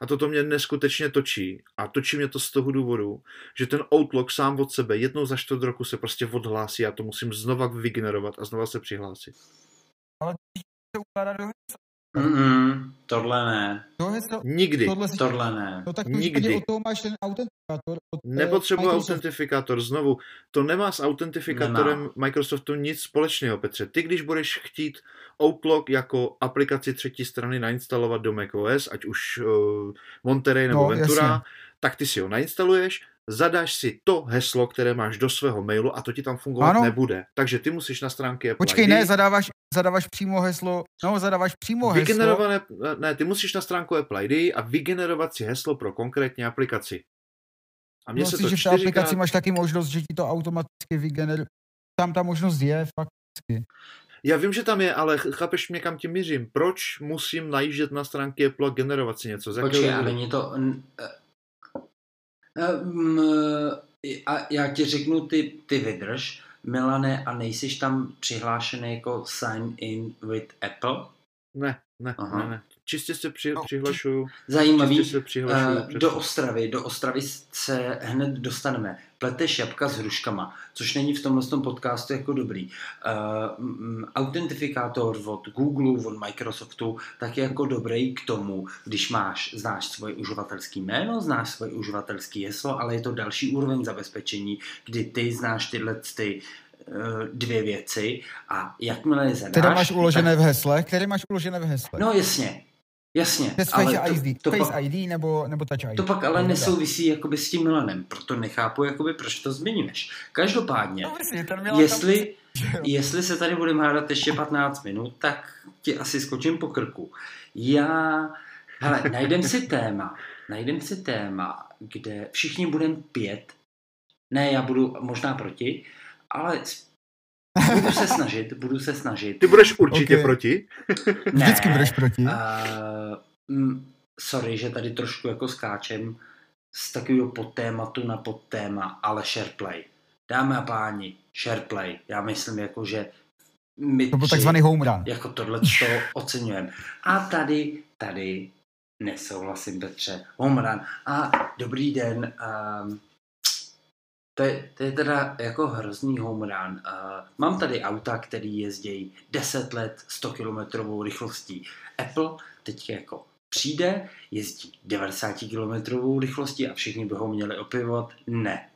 A toto mě neskutečně točí. A točí mě to z toho důvodu, že ten Outlook sám od sebe jednou za čtvrt roku se prostě odhlásí a to musím znova vygenerovat a znova se přihlásit. To ukládá do, Mm-mm, tohle ne, do hesla. Nikdy. Tohle si, tohle ne. no tak to Nikdy. Od toho máš ten. Od, eh, Nepotřebuji Microsoft. autentifikátor. Znovu, to nemá s autentifikátorem Nemá. Microsoftu nic společného, Petře. Ty, když budeš chtít Outlook jako aplikaci třetí strany nainstalovat do macOS, ať už uh, Monterey nebo No, Ventura, jasně. tak ty si ho nainstaluješ, zadáš si to heslo, které máš do svého mailu a to ti tam fungovat Ano. nebude. Takže ty musíš na stránky Apple Počkej, ID, ne, zadáváš, zadáváš přímo heslo, no, zadáváš přímo heslo. vygenerované, ne, ty musíš na stránku Apple ID a vygenerovat si heslo pro konkrétní aplikaci. A mně No, se si, to že v té čtyřikrát aplikaci máš taky možnost, že ti to automaticky vygeneruje. Tam ta možnost je, fakticky. Já vím, že tam je, ale ch- chápeš mě, kam tím mířím. Proč musím najíždět na stránky Apple a generovat si něco? Z jakého Počkej, a není to... eh, eh, mm, eh, A já ti řeknu, ty, ty vydrž, Milane, a nejsiš tam přihlášený jako sign in with Apple? Ne, ne, Aha. ne, ne. Čistě se při, No, přihlašuju. Zajímavý. Čistě se přihlašuju. Přesně. do Ostravy, do Ostravy se hned dostaneme. Pleteš jabka s hruškama, což není v tomhle tom podcastu jako dobrý. Uh, autentifikátor od Google, od Microsoftu, tak je jako dobrý k tomu, když máš, znáš svoje uživatelské jméno, znáš svoje uživatelské heslo, ale je to další úroveň zabezpečení, kdy ty znáš tyhle ty eh, dvě věci a jakmile je zadáš... Které máš uložené tak, v hesle? Které máš uložené v hesle? No jasně, jasně. Přes ale Face, to- ID, to Face pak- ID nebo, nebo Touch ID? to pak ale nesouvisí jakoby s tím Milanem, proto nechápu, jakoby, proč to zmiňuješ. Každopádně, No, myslím, ten Milan jestli, [LAUGHS] tam- jestli se tady budeme hádat ještě 15 minut, tak ti asi skočím po krku. Já, hele, najdem si téma, najdem si téma, kde všichni budeme pět, ne, já budu možná proti, ale budu se snažit, budu se snažit. Ty budeš určitě Ok. proti. [LAUGHS] Ne, Vždycky budeš proti. Uh, sorry, že tady trošku jako skáčem z takového podtématu na podtéma, ale SharePlay. Dámy a páni, SharePlay. Já myslím jako, že my To byl takzvaný home run. jako tohle to [LAUGHS] oceňujeme. A tady, tady nesouhlasím, Petře. Home run. A dobrý den. Um, to je, to je teda jako hrozný home run. Uh, mám tady auta, který jezdí 10 let 100 km rychlostí. Apple teď jako přijde, jezdí 90 km rychlostí a všichni by ho měli opivovat. Ne.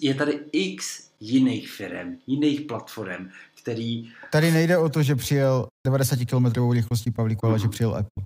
Je tady x jiných firm, jiných platform, který Tady nejde o to, že přijel 90 km rychlostí Pavlíku, ale že přijel Apple.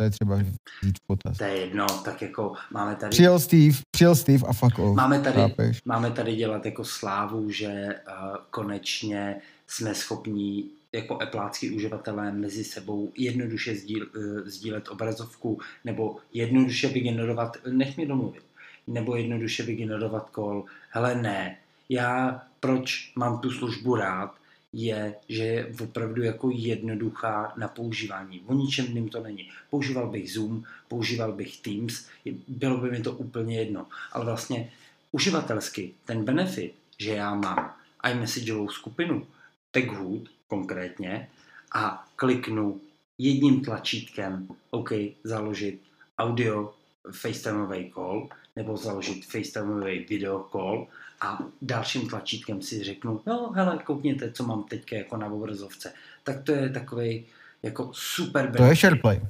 To je třeba vzít v potaz. to je jedno, tak jako máme tady... Přijel Steve, přijel Steve a fuck off. Máme tady, Chápeš? máme tady dělat jako slávu, že uh, konečně jsme schopní jako eplácký uživatelé mezi sebou jednoduše sdíl, uh, sdílet obrazovku nebo jednoduše vygenerovat, nech mě domluvit, nebo jednoduše vygenerovat call. Hele ne, já proč mám tu službu rád, je, že je opravdu jako jednoduchá na používání. O ničem jiným to není. Používal bych Zoom, používal bych Teams, bylo by mi to úplně jedno. Ale vlastně uživatelsky ten benefit, že já mám iMessageovou skupinu, Taghood konkrétně, a kliknu jedním tlačítkem OK, založit audio FaceTimeový call, nebo založit FaceTimeový video call a dalším tlačítkem si řeknu, no hele, koukněte, co mám teďka jako na obrazovce. Tak to je takový jako super benefit. To je SharePlay.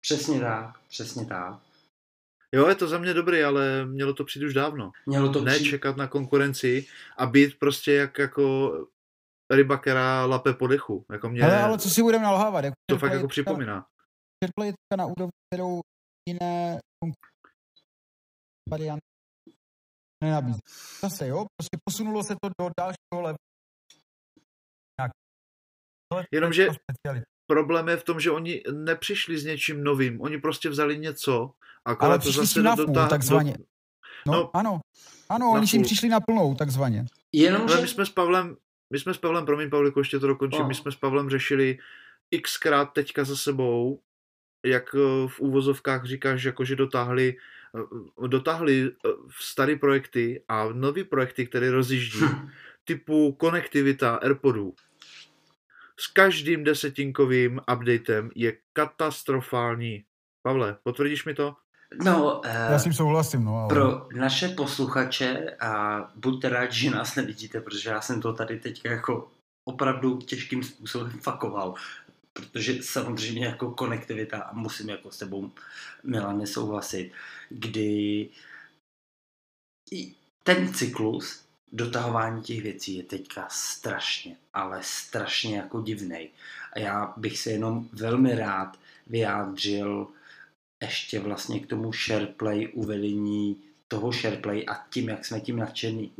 Přesně tak, přesně tak. Jo, je to za mě dobrý, ale mělo to přijít už dávno. Mělo to Ne přijít- čekat na konkurenci a být prostě jak jako ryba, která lape po dechu. Jako mě Ale, ale co si budeme nalhávat? Jako to fakt jako připomíná. Fairplay je na úrovni, kterou jiné varianty nenabízí. Zase jo, prostě posunulo se to do dalšího levelu. Jenomže-. Problém je v tom, že oni nepřišli s něčím novým. Oni prostě vzali něco a Ale to zase na půl, takzvaně. No, no, ano. Ano, na oni půl. přišli na plnou, takzvaně. Jenomže... Ale my jsme s Pavlem, my jsme s Pavlem, promiň Pavliku, ještě to dokončím, No. my jsme s Pavlem řešili xkrát teďka za sebou, jak eh, v úvozovkách říkáš, jako že dotáhli, eh, dotáhli eh, staré projekty a nový projekty, které rozjíždí, Hm. typu konektivita AirPodů. S každým desetinkovým updatem je katastrofální. Pavle, potvrdíš mi to? No, Já uh, s tím souhlasím, no, ale... pro naše posluchače a buďte rádi, že nás nevidíte, protože já jsem to tady teď jako opravdu těžkým způsobem fakoval. Protože samozřejmě jako konektivita a musím jako s tebou Milane souhlasit, kdy ten cyklus dotahování těch věcí je teďka strašně, ale strašně jako divnej. A já bych se jenom velmi rád vyjádřil ještě vlastně k tomu SharePlay, uvedení toho SharePlay a tím, jak jsme tím nadšení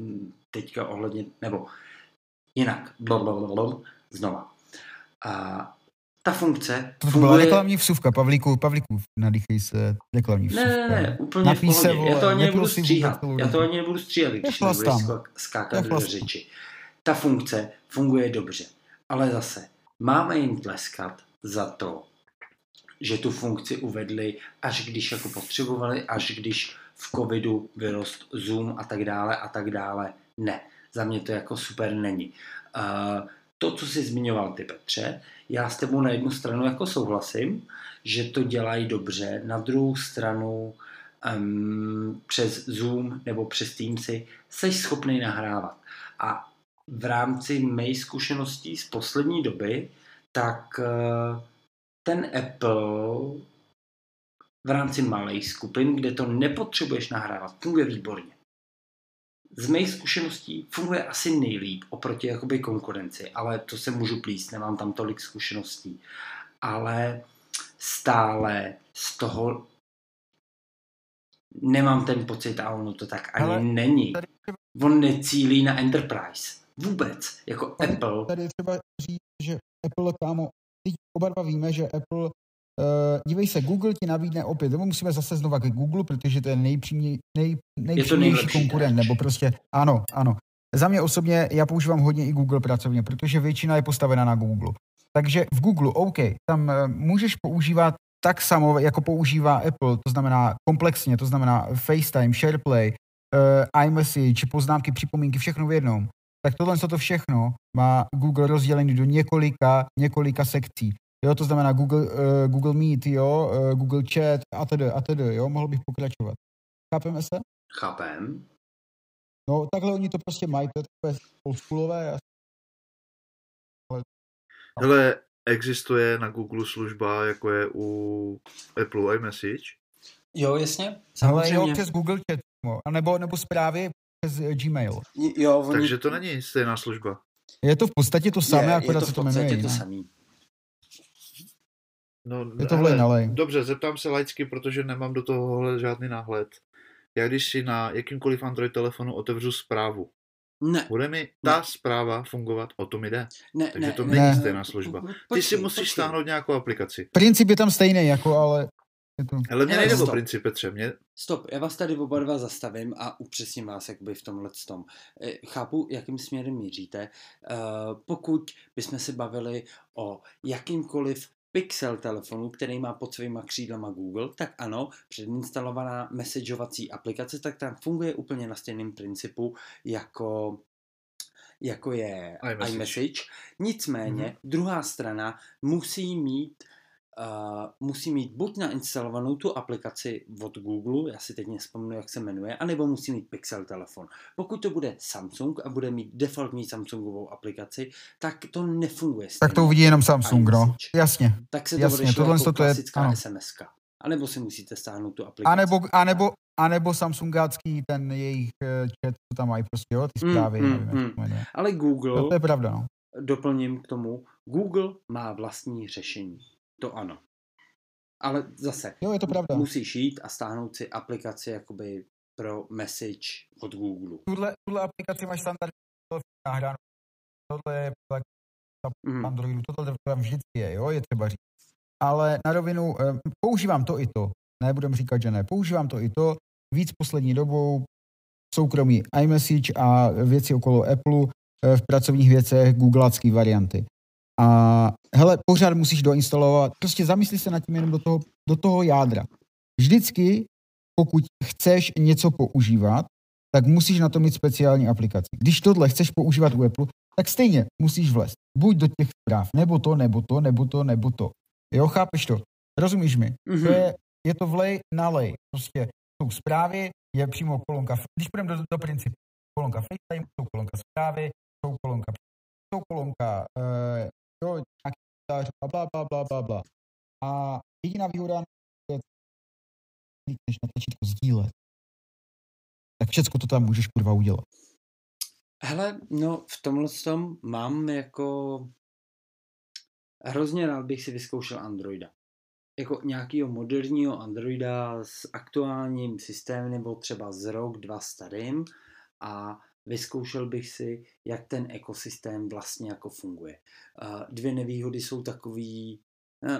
teďka ohledně, nebo jinak, blablabla, znova. A ta funkce To byla funguje... reklamní vsuvka, Pavlíku, Pavlíku, nadýchej se, reklamní Ne, vsuvka. ne, ne, úplně Napí v se, pohodě. Já to vole, ani nebudu stříhat. Já to ani nebudu stříhat, když skak- skákat do řeči. Ta funkce funguje dobře, ale zase máme jim tleskat za to, že tu funkci uvedli, až když jako potřebovali, až když v covidu vyrost Zoom a tak dále a tak dále. Ne, za mě to jako super není. Uh, to, co jsi zmiňoval ty, Petře, já s tebou na jednu stranu jako souhlasím, že to dělají dobře, na druhou stranu um, přes Zoom nebo přes Teamsy jsi schopný nahrávat. A v rámci mé zkušeností z poslední doby, tak uh, ten Apple v rámci malých skupin, kde to nepotřebuješ nahrávat, funguje výborně. Z mých zkušeností funguje asi nejlíp oproti jakoby konkurenci, ale to se můžu plíst, nemám tam tolik zkušeností. Ale stále z toho nemám ten pocit a ono to tak ani Ale není. On necílí na Enterprise. Vůbec. Jako Tady- Apple. Tady třeba říct, že Apple, kámo, teď oba dva víme, že Apple, dívej se, Google ti nabídne opět, nebo musíme zase znova ke Google, protože to je nejpřímě, nej, nejpřímější konkurent, nebo prostě, ano, ano. Za mě osobně, já používám hodně i Google pracovně, protože většina je postavena na Google. Takže v Google, OK, tam uh, můžeš používat tak samo, jako používá Apple, to znamená komplexně, to znamená FaceTime, SharePlay, uh, iMessage, poznámky, připomínky, všechno v jednom tak tohle to všechno má Google rozdělený do několika, několika sekcí. Jo, to znamená Google, uh, Google Meet, jo, uh, Google Chat a tedy, a tedy, jo, mohl bych pokračovat. Chápeme se? Chápem. No, takhle oni to prostě mají, to je takové oldschoolové. a- Hele, existuje na Google služba, jako je u Apple iMessage. Jo, jasně. Ale jo, přes Google Chat, no, a nebo, nebo zprávy přes eh, Gmail. Jo, oni... Takže to není stejná služba. Je to v podstatě to samé, je, akorát je to se v to jmenuje podstatě to samý. No, Je to hele, nalej. Dobře, zeptám se laicky, protože nemám do toho žádný náhled. Já když si na jakýmkoliv Android telefonu otevřu zprávu, Ne, bude mi ta zpráva fungovat, o to mi jde. ne, Takže ne. to ne, není Ne. stejná služba. Ty si musíš stáhnout nějakou aplikaci. Princip je tam stejný, jako, ale je to... Ale mě Ne, nejde o stop. princip, Petře. Mě, Stop, já vás tady oba dva zastavím a upřesním vás jakoby v tomhle tom. Eh, Chápu, jakým směrem míříte. Eh, Pokud bychom se bavili o jakýmkoliv Pixel telefonu, který má pod svýma křídlama Google, tak ano, předinstalovaná messageovací aplikace, tak tam funguje úplně na stejném principu jako jako je iMessage. iMessage. Nicméně, mm-hmm. druhá strana musí mít uh, musí mít buď nainstalovanou tu aplikaci od Google, já si teď nespomenu, jak se jmenuje, anebo musí mít Pixel telefon. Pokud to bude Samsung a bude mít defaultní Samsungovou aplikaci, tak to nefunguje. Tak to uvidí jenom Samsung, no. Jasně. Tak se to Jasně, tohle jako to je- klasická ano. SMS. -ka. A nebo si musíte stáhnout tu aplikaci. A nebo, a nebo, a nebo Samsungácký ten jejich eh, chat, co tam mají prostě, jo, ty Mm, zprávy, mm, nevím, mm. to jmenuje. Ale Google, To, to je pravda, no. doplním k tomu, Google má vlastní řešení. To ano. Ale zase, Jo, je to pravda. musíš jít a stáhnout si aplikaci jakoby pro message od Google. Tuhle, tuhle aplikaci máš standardně nahráno. Tohle je tak Mhm. Androidu, tohle tam vždycky je, jo, je třeba říct. Ale na rovinu, eh, používám to i to. Nebudem říkat, že ne. Používám to i to. Víc poslední dobou soukromí iMessage a věci okolo Apple eh, v pracovních věcech googlácký varianty. A hele, pořád musíš doinstalovat, prostě zamysli se nad tím jenom do toho, do toho jádra. Vždycky, pokud chceš něco používat, tak musíš na to mít speciální aplikaci. Když tohle chceš používat u Apple, tak stejně musíš vlézt. Buď do těch zpráv, nebo to, nebo to, nebo to, nebo to. Jo, chápeš to? Rozumíš mi? Mhm. To je, je to vlej na lej. Prostě jsou zprávy, je přímo kolonka, když půjdeme do, do principu, kolonka FaceTime, jsou kolonka zprávy, jsou kolonka, jsou kolonka, uh, jo, nějaký komentář, a bla, bla, bla, bla, bla. A jediná výhoda je, klikneš na tlačítko sdílet, tak všecko to tam můžeš kurva udělat. Hele, no v tomhle tom mám jako hrozně rád bych si vyzkoušel Androida. Jako nějakého moderního Androida s aktuálním systémem nebo třeba z rok, dva starým a vyzkoušel bych si, jak ten ekosystém vlastně jako funguje. Dvě nevýhody jsou takový,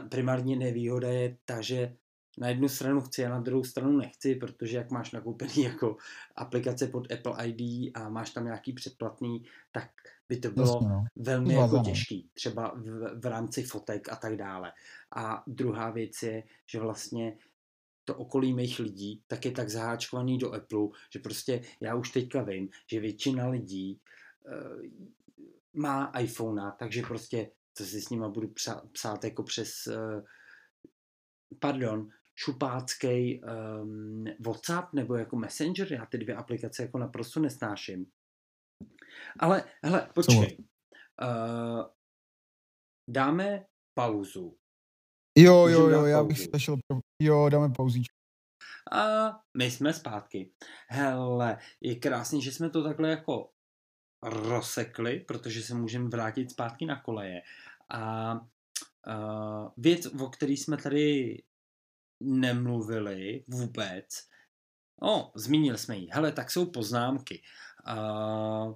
primární nevýhoda je ta, že na jednu stranu chci a na druhou stranu nechci, protože jak máš nakoupený [LAUGHS] jako aplikace pod Apple ID a máš tam nějaký předplatný, tak by to bylo Jasně, no. velmi jako těžký, třeba v, v rámci fotek a tak dále. A druhá věc je, že vlastně to okolí mých lidí tak je tak zaháčkovaný do Apple, že prostě já už teďka vím, že většina lidí uh, má iPhone, takže prostě co si s nima budu psa, psát jako přes uh, pardon, šupácký um, WhatsApp nebo jako Messenger, já ty dvě aplikace jako naprosto nesnáším. Ale, hele, počkej. Uh, dáme pauzu. Jo, jo, jo, já bych stašil, jo, dáme pauzíčku. A my jsme zpátky. Hele, je krásný, že jsme to takhle jako rozsekli, protože se můžeme vrátit zpátky na koleje. A uh, věc, o který jsme tady nemluvili vůbec, no, zmínili jsme ji. Hele, tak jsou poznámky. Uh,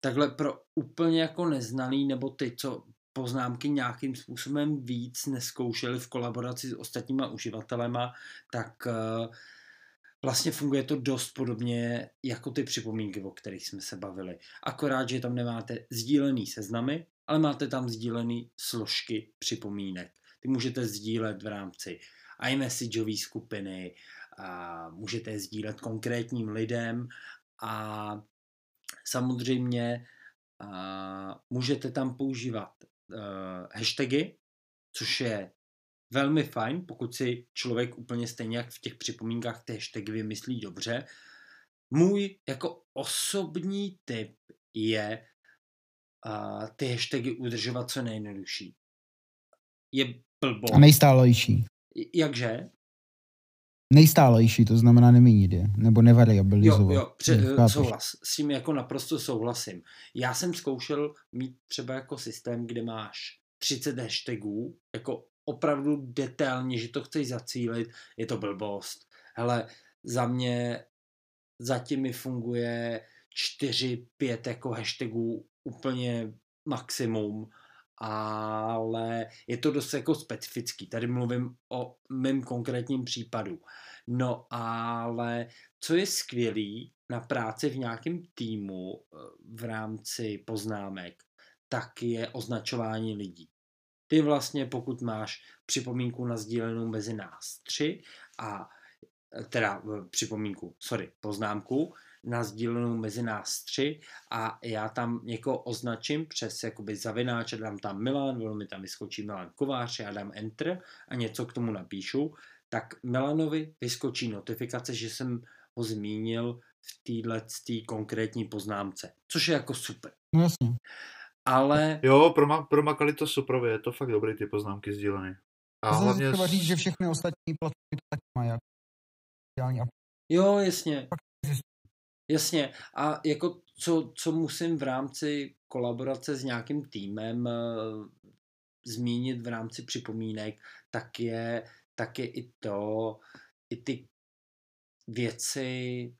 takhle pro úplně jako neznalý, nebo ty, co poznámky nějakým způsobem víc neskoušeli v kolaboraci s ostatníma uživatelema, tak uh, vlastně funguje to dost podobně jako ty připomínky, o kterých jsme se bavili. Akorát, že tam nemáte sdílený seznamy, ale máte tam sdílený složky připomínek. Ty můžete sdílet v rámci iMessageové skupiny, a můžete je sdílet konkrétním lidem a samozřejmě a můžete tam používat uh, hashtagy, což je velmi fajn, pokud si člověk úplně stejně jak v těch připomínkách ty hashtagy vymyslí dobře. Můj jako osobní tip je uh, ty hashtagy udržovat co nejjednodušší. Je blbo. A nejstálejší. Jakže? Nejstálejší, to znamená neměnit je, nebo Jo, nevariabilizovat. jo, pře- Hm, chápeš. souhlas. S tím jako naprosto souhlasím. Já jsem zkoušel mít třeba jako systém, kde máš 30 hashtagů, jako opravdu detailně, že to chceš zacílit, je to blbost. Hele, za mě zatím mi funguje 4-5 jako hashtagů úplně maximum, ale je to dost jako specifický. Tady mluvím o mém konkrétním případu. No ale co je skvělý na práci v nějakém týmu eh, v rámci poznámek, tak je označování lidí. Ty vlastně, pokud máš připomínku na sdílenou mezi nás tři a eh, teda eh, připomínku, sorry, poznámku nazdílenou mezi nás tři a já tam někoho označím přes jakoby zavináč, dám tam Milan, ono mi tam vyskočí Milan Kovář, já dám Enter a něco k tomu napíšu, tak Milanovi vyskočí notifikace, že jsem ho zmínil v téhle konkrétní poznámce, což je jako super. No jasně. Ale... Jo, proma, promakali to super, je to fakt dobrý ty poznámky sdílené. A hlavně... třeba říct, že všechny ostatní platformy to tak mají. Jo, jasně. Jasně. A jako co, co musím v rámci kolaborace s nějakým týmem uh, zmínit v rámci připomínek, tak je, tak je i to, i ty věci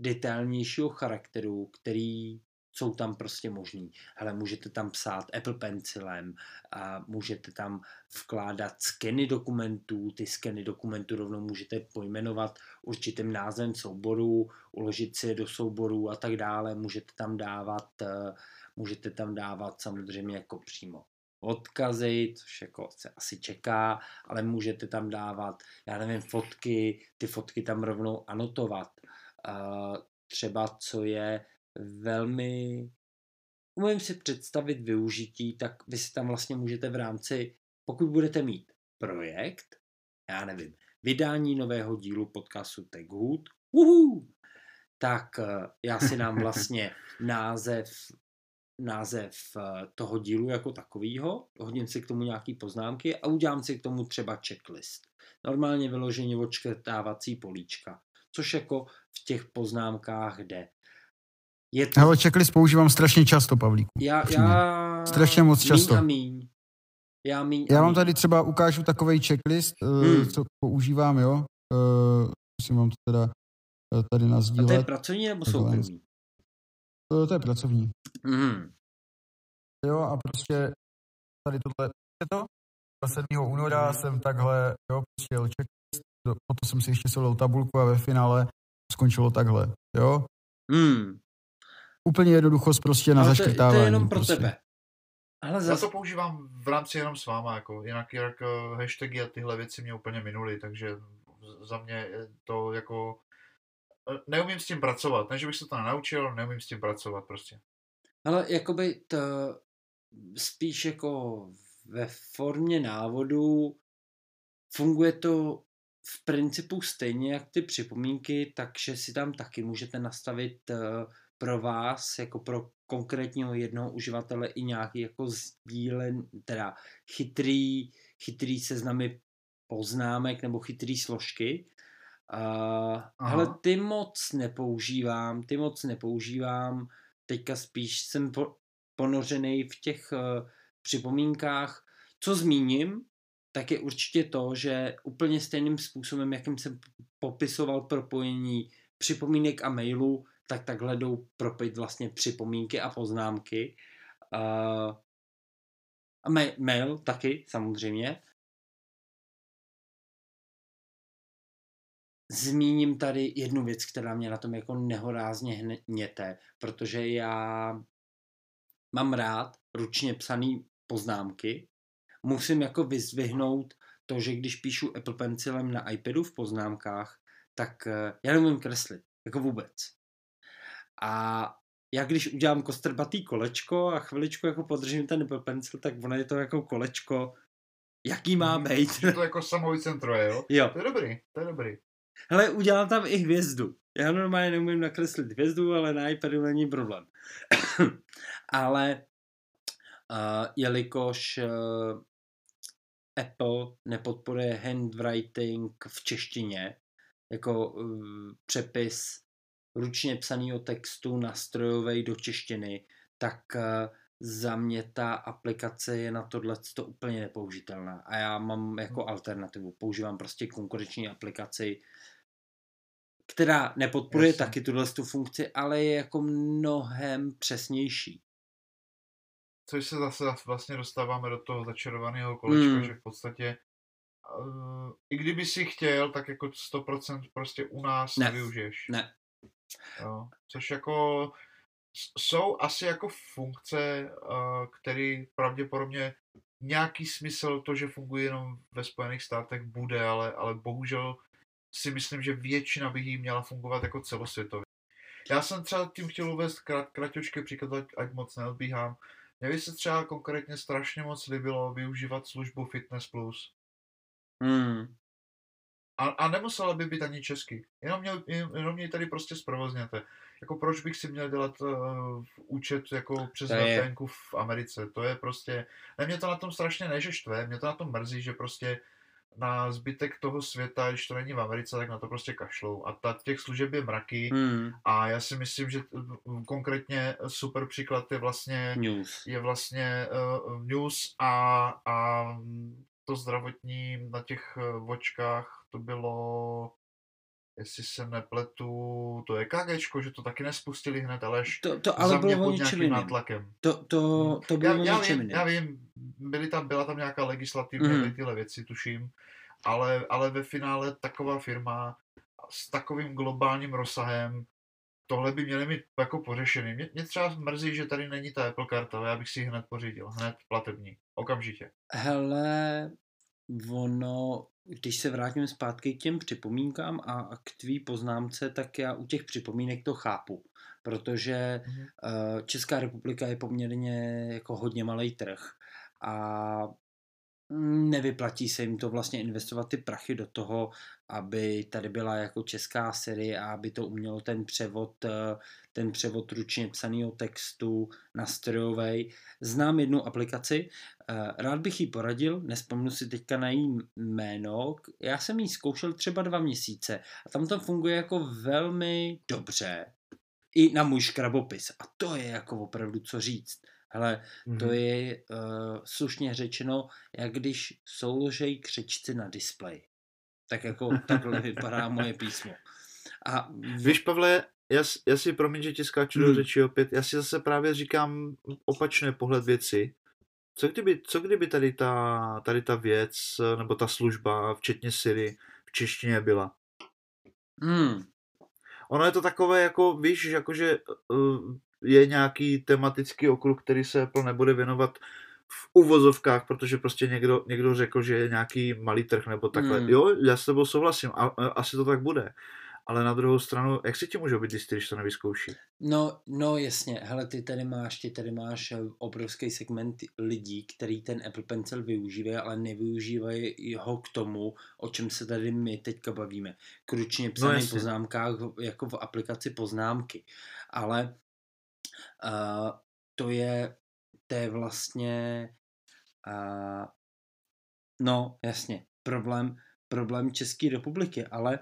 detailnějšího charakteru, který jsou tam prostě možný. Ale můžete tam psát Apple Pencilem, a můžete tam vkládat skeny dokumentů, ty skeny dokumentů rovnou můžete pojmenovat určitým názvem souboru, uložit si je do souboru a tak dále. Můžete tam dávat, eh, můžete tam dávat samozřejmě jako přímo odkazy, což jako se asi čeká, ale můžete tam dávat, já nevím, fotky, ty fotky tam rovnou anotovat. Uh, třeba co je velmi umím si představit využití, tak vy si tam vlastně můžete v rámci, pokud budete mít projekt, já nevím, vydání nového dílu podcastu Techhood, uhu, tak eh, já si dám [LAUGHS] vlastně název název eh, toho dílu jako takovýho, hodím si k tomu nějaký poznámky a udělám si k tomu třeba checklist. Normálně vyloženě očkrtávací políčka, což jako v těch poznámkách jde. Je to... Ale checklist používám strašně často, Pavlíku. Já, já... Strašně moc často. Míň a míň. Já, míň já vám tady třeba ukážu takový checklist, eh, hmm. co používám, jo. Uh, musím vám to teda uh, tady nazdílet. A to je pracovní nebo soukromý? Uh, to je pracovní. Hmm. Jo a prostě tady tohle, je to? 7. února jsem takhle, jo, přijel checklist, potom jsem si ještě solil tabulku a ve finále skončilo takhle, jo. Hmm úplně jednoduchost prostě na zaškrtávání. To je jenom pro prostě. tebe. Ale zas... Já to používám v rámci jenom s váma, jako jinak, jak eh, hashtagy a tyhle věci mě úplně minuly, takže za mě to jako eh, neumím s tím pracovat, ne, že bych se to nenaučil, neumím s tím pracovat prostě. Ale jakoby to spíš jako ve formě návodu funguje to v principu stejně jak ty připomínky, takže si tam taky můžete nastavit eh, pro vás, jako pro konkrétního jednoho uživatele i nějaký jako sdílen, teda chytrý, chytrý seznamy poznámek nebo chytrý složky. Uh, ale ty moc nepoužívám, ty moc nepoužívám, teďka spíš jsem po, ponořený v těch uh, připomínkách. Co zmíním, tak je určitě to, že úplně stejným způsobem, jakým jsem popisoval propojení připomínek a mailu, tak takhle jdou propit vlastně připomínky a poznámky. Uh, a mail taky, samozřejmě. Zmíním tady jednu věc, která mě na tom jako nehorázně hněte, protože já mám rád ručně psaný poznámky. Musím jako vyzvihnout to, že když píšu Apple Pencilem na iPadu v poznámkách, tak eh, já neumím kreslit, jako vůbec. A já když udělám kostrbatý kolečko a chviličku jako podržím ten Pencil, tak ono je to jako kolečko, jaký má mhm. být. Že to jako samovycentruje, jo? Jo. To je dobrý, to je dobrý. Hele, udělám tam i hvězdu. Já normálně neumím nakreslit hvězdu, ale na iPadu není problém. [COUGHS] ale uh, jelikož uh, Apple nepodporuje handwriting v češtině, jako uh, přepis ručně psaného textu nastrojovej do češtiny, tak eh, za mě ta aplikace je na tohle to úplně nepoužitelná. A já mám jako hmm. alternativu. Používám prostě konkurenční aplikaci, která nepodporuje Jasně. taky tuhle tu funkci, ale je jako mnohem přesnější. Což se zase vlastně dostáváme do toho začarovaného kolečka, hmm. že v podstatě uh, i kdyby si chtěl, tak jako 100% prostě u nás ne. nevyužiješ. Ne, Jo. Což jako jsou asi jako funkce, které pravděpodobně nějaký smysl, to, že funguje jenom ve Spojených státech, bude, ale, ale bohužel si myslím, že většina by jí měla fungovat jako celosvětově. Já jsem třeba tím chtěl uvést krat, kratočký příklad, ať, ať moc neodbíhám. Mně by se třeba konkrétně strašně moc líbilo využívat službu Fitness Plus. Hmm. A, a nemusela by být ani česky. Jenom mě, jenom mě tady prostě zprovozněte. Jako proč bych si měl dělat uh, účet jako přes VPN v Americe. To je prostě... Ne, mě to na tom strašně nežeštve, mě to na tom mrzí, že prostě na zbytek toho světa, když to není v Americe, tak na to prostě kašlou. A ta, těch služeb je mraky Hmm. a já si myslím, že mm, konkrétně super příklad je vlastně News. je vlastně uh, news a, a to zdravotní na těch vočkách to bylo jestli se nepletu, to EKGčko, že to taky nespustili hned, ale až To, to ale za mě bylo pod nějakým jiným. nátlakem. To, to, to bylo já, já, vím, jiným. já vím, byly tam, byla tam nějaká legislativní mm. tyhle věci, tuším, ale, ale ve finále taková firma s takovým globálním rozsahem, tohle by měli mít jako pořešený. Mě, mě třeba mrzí, že tady není ta Apple karta, ale já bych si ji hned pořídil, hned platební, okamžitě. Hele, ono, když se vrátím zpátky k těm připomínkám a, k tvý poznámce, tak já u těch připomínek to chápu, protože Mhm. uh, Česká republika je poměrně jako hodně malý trh a nevyplatí se jim to vlastně investovat ty prachy do toho, aby tady byla jako česká série a aby to umělo ten převod, eh, ten převod ručně psaného textu na strojovej. Znám jednu aplikaci, eh, rád bych ji poradil, nespomnu si teďka na její jméno, já jsem ji zkoušel třeba dva měsíce a tam to funguje jako velmi dobře. I na můj škrabopis. A to je jako opravdu co říct. Hele, Mhm. to je uh, slušně řečeno, jak když souložej křečci na displeji. Tak jako [LAUGHS] takhle vypadá moje písmo. A v- Víš, Pavle, já, já si promiň, že ti skáču do Hmm. řeči opět, já si zase právě říkám opačný pohled věci. Co kdyby, co kdyby tady ta, tady ta věc, nebo ta služba, včetně Siri, v češtině byla? hmm, Ono je to takové, jako víš, že jakože uh, je nějaký tematický okruh, který se Apple nebude věnovat v uvozovkách, protože prostě někdo, někdo řekl, že je nějaký malý trh nebo takhle. Hmm. Jo, já s tebou souhlasím, a, a, asi to tak bude. Ale na druhou stranu, jak si ti může být jistý, když to nevyzkouší? no, no jasně, hele, ty tady máš, ty tady máš eh, obrovský segment lidí, který ten Apple Pencil využívají, ale nevyužívají ho k tomu, o čem se tady my teďka bavíme. K ručně psaným jasně. poznámkách, jako v aplikaci poznámky. Ale uh, to je, to je vlastně uh, no, jasně, problém, problém České republiky, ale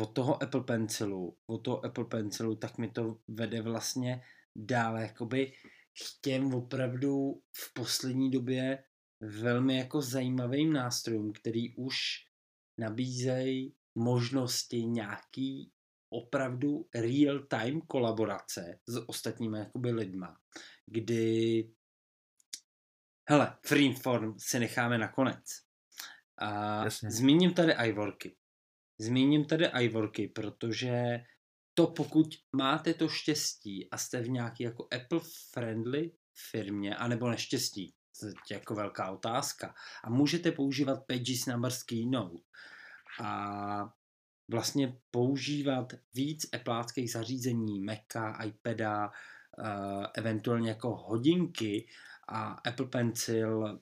od toho Apple Pencilu, od toho Apple Pencilu, tak mi to vede vlastně dále, jakoby k těm opravdu v poslední době velmi jako zajímavým nástrojům, který už nabízejí možnosti nějaký opravdu real-time kolaborace s ostatními jakoby lidma, kdy hele, Freeform si necháme nakonec. A Jasně. zmíním tady iWorky. Zmíním tady iWorky, protože to pokud máte to štěstí a jste v nějaký jako Apple friendly firmě, anebo neštěstí, to je jako velká otázka, a můžete používat Pages Numbers Keynote a vlastně používat víc Appleáckých zařízení, Maca, iPada, uh, eventuálně jako hodinky a Apple Pencil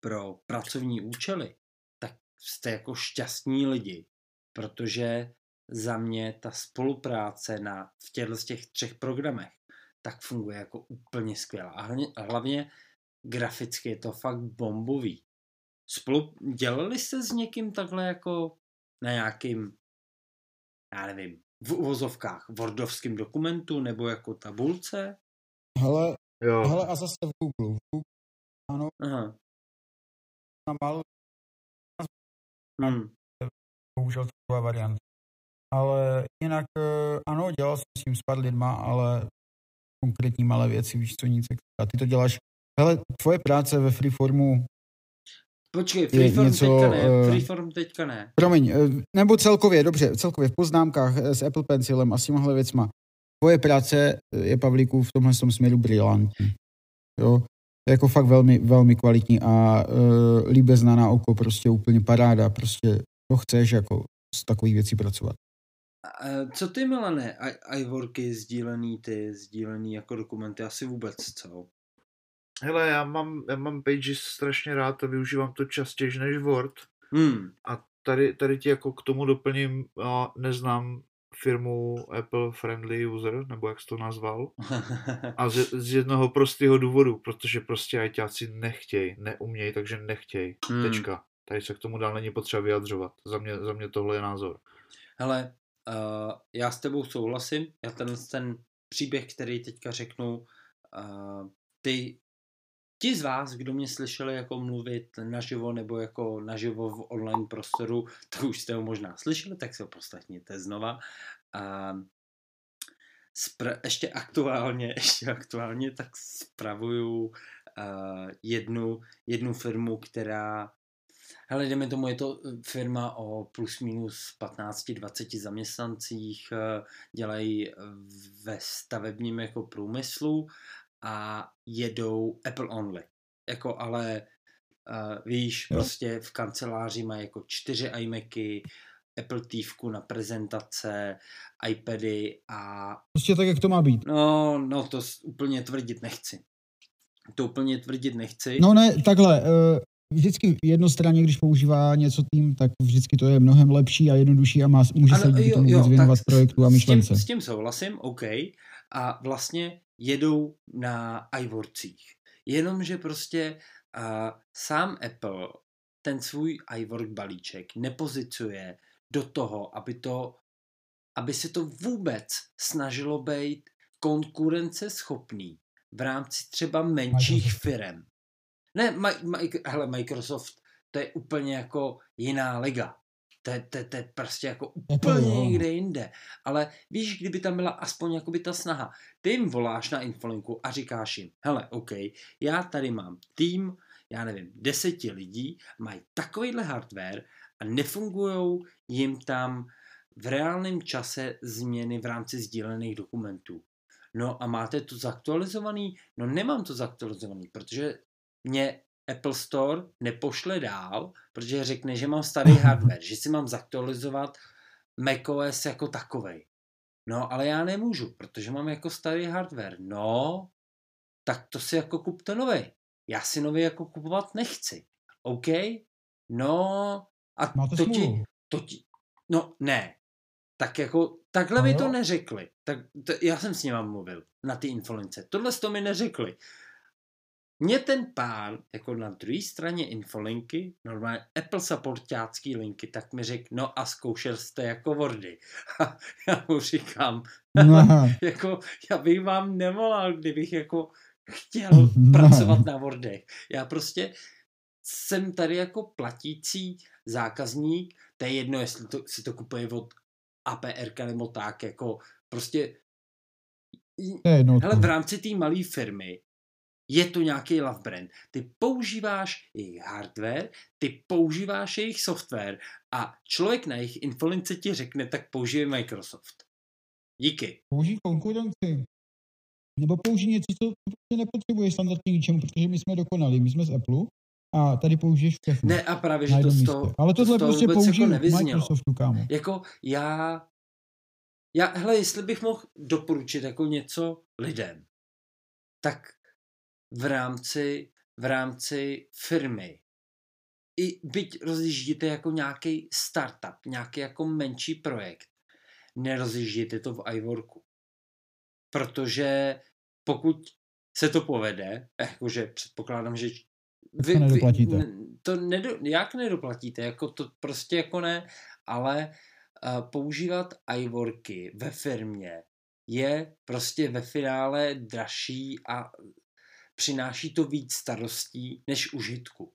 pro pracovní účely, tak jste jako šťastní lidi, protože za mě ta spolupráce na, v těchto z těch třech programech tak funguje jako úplně skvěle. A hlavně, hlavně graficky je to fakt bombový. Spolu, dělali jste s někým takhle jako na nějakým, já nevím, v uvozovkách, wordovským dokumentu nebo jako tabulce? Hele, Jo. hele a zase v Google. V Google ano, Aha. na málo Hmm. použil taková varianta. Ale jinak eh, ano, dělal jsem s tím s pár lidma, ale konkrétní malé věci, víš co, nic extra. Ty to děláš, hele, tvoje práce ve Freeformu, Počkej, Freeform něco, teďka ne, eh, Freeform teďka ne. promiň, eh, nebo celkově, dobře, celkově v poznámkách eh, s Apple Pencilem a s těmhle věcma, tvoje práce je, Pavlíku, v tomhle tom směru brilantní. Jo, jako fakt velmi, velmi kvalitní a uh, líbezná na oko, prostě úplně paráda, prostě to chceš jako s takový věcí pracovat. A co ty, Milane? I- iWorky sdílený ty, sdílený jako dokumenty, asi vůbec, co? Hele, já mám, já mám Pages strašně rád a využívám to častěji než Word. Hmm. A tady, tady ti jako k tomu doplním, a neznám firmu Apple Friendly User, nebo jak jsi to nazval. [LAUGHS] A z, z jednoho prostého důvodu, protože prostě ajťáci nechtějí, neumějí, takže nechtějí. Hmm. Tečka. Tady se k tomu dál není potřeba vyjadřovat. Za mě, za mě tohle je názor. Hele, uh, já s tebou souhlasím. Já ten, ten příběh, který teďka řeknu, uh, ty, ti z vás, kdo mě slyšeli jako mluvit naživo nebo jako naživo v online prostoru, to už jste ho možná slyšeli, tak se ho poslechněte znova. Uh, spra- ještě aktuálně, [LAUGHS] ještě aktuálně, tak spravuju uh, jednu, jednu firmu, která Hele, jdeme tomu, je to firma o plus minus 15-20 zaměstnancích, eh, dělají ve stavebním jako průmyslu a jedou Apple only. Jako ale uh, víš, Jo. prostě v kanceláři mají jako čtyři iMacy, Apple TVku na prezentace, iPady a Prostě tak, jak to má být. no, no to úplně tvrdit nechci. To úplně tvrdit nechci. No ne, takhle, eh, vždycky jednostranně, když používá něco tým, tak vždycky to je mnohem lepší a jednodušší a má, může se díky tomu víc věnovat projektu a s tím, myšlence. s tím souhlasím, OK. A vlastně jedou na iWorkcích. Jenomže prostě uh, sám Apple ten svůj iWork balíček nepozicuje do toho, aby to aby se to vůbec snažilo být konkurenceschopný v rámci třeba menších Microsoft. firm. Ne, maj, maj, hele, Microsoft, to je úplně jako jiná liga. To je, to, je- to je prostě jako úplně někde jinde. Ale víš, kdyby tam byla aspoň jakoby ta snaha. Ty jim voláš na infolinku a říkáš jim, hele, OK, já tady mám tým, já nevím, deseti lidí, mají takovýhle hardware a nefungují jim tam v reálném čase změny v rámci sdílených dokumentů. No a máte to zaktualizovaný? No nemám to zaktualizovaný, protože mě Apple Store nepošle dál, protože řekne, že mám starý hardware, že si mám zaktualizovat macOS jako takovej. No, ale já nemůžu, protože mám jako starý hardware. No, tak to si jako kupte novej. Já si nový jako kupovat nechci. OK? No, a Máte to ti, to ti, no ne. Tak jako, takhle mi to neřekli. Tak to, já jsem s nima mluvil na ty infolince. Tohle to mi neřekli. Mě ten pán, jako na druhé straně infolinky, normálně Apple supportácký linky, tak mi řekl, no a zkoušel jste jako Wordy. [LAUGHS] A já mu říkám, No, [LAUGHS] jako já bych vám nevolal, kdybych jako chtěl No. [LAUGHS] pracovat na Wordech. Já prostě jsem tady jako platící zákazník, to je jedno, jestli to, si to kupuje od APR nebo tak, jako prostě hele, v rámci té malé firmy je to nějaký love brand. Ty používáš jejich hardware, ty používáš jejich software a člověk na jejich infolince ti řekne, tak použije Microsoft. Díky. Použij konkurenci. Nebo použij něco, co prostě nepotřebuješ standardně ničemu, protože my jsme dokonali. My jsme z Apple a tady použiješ všechno. Ne, a právě, že to z toho, Ale to tohle toho prostě použij jako. Microsoftu, kámo. Jako já, já, hele, jestli bych mohl doporučit jako něco lidem, tak v rámci, v rámci firmy, i byť rozjíždíte jako nějaký startup, nějaký jako menší projekt, nerozjíždíte to v iWorku. Protože pokud se to povede, jakože předpokládám, že to nedoplatíte. n- to nedo, jak nedoplatíte, jako to prostě jako ne, ale uh, používat iWorky ve firmě je prostě ve finále dražší a přináší to víc starostí než užitku.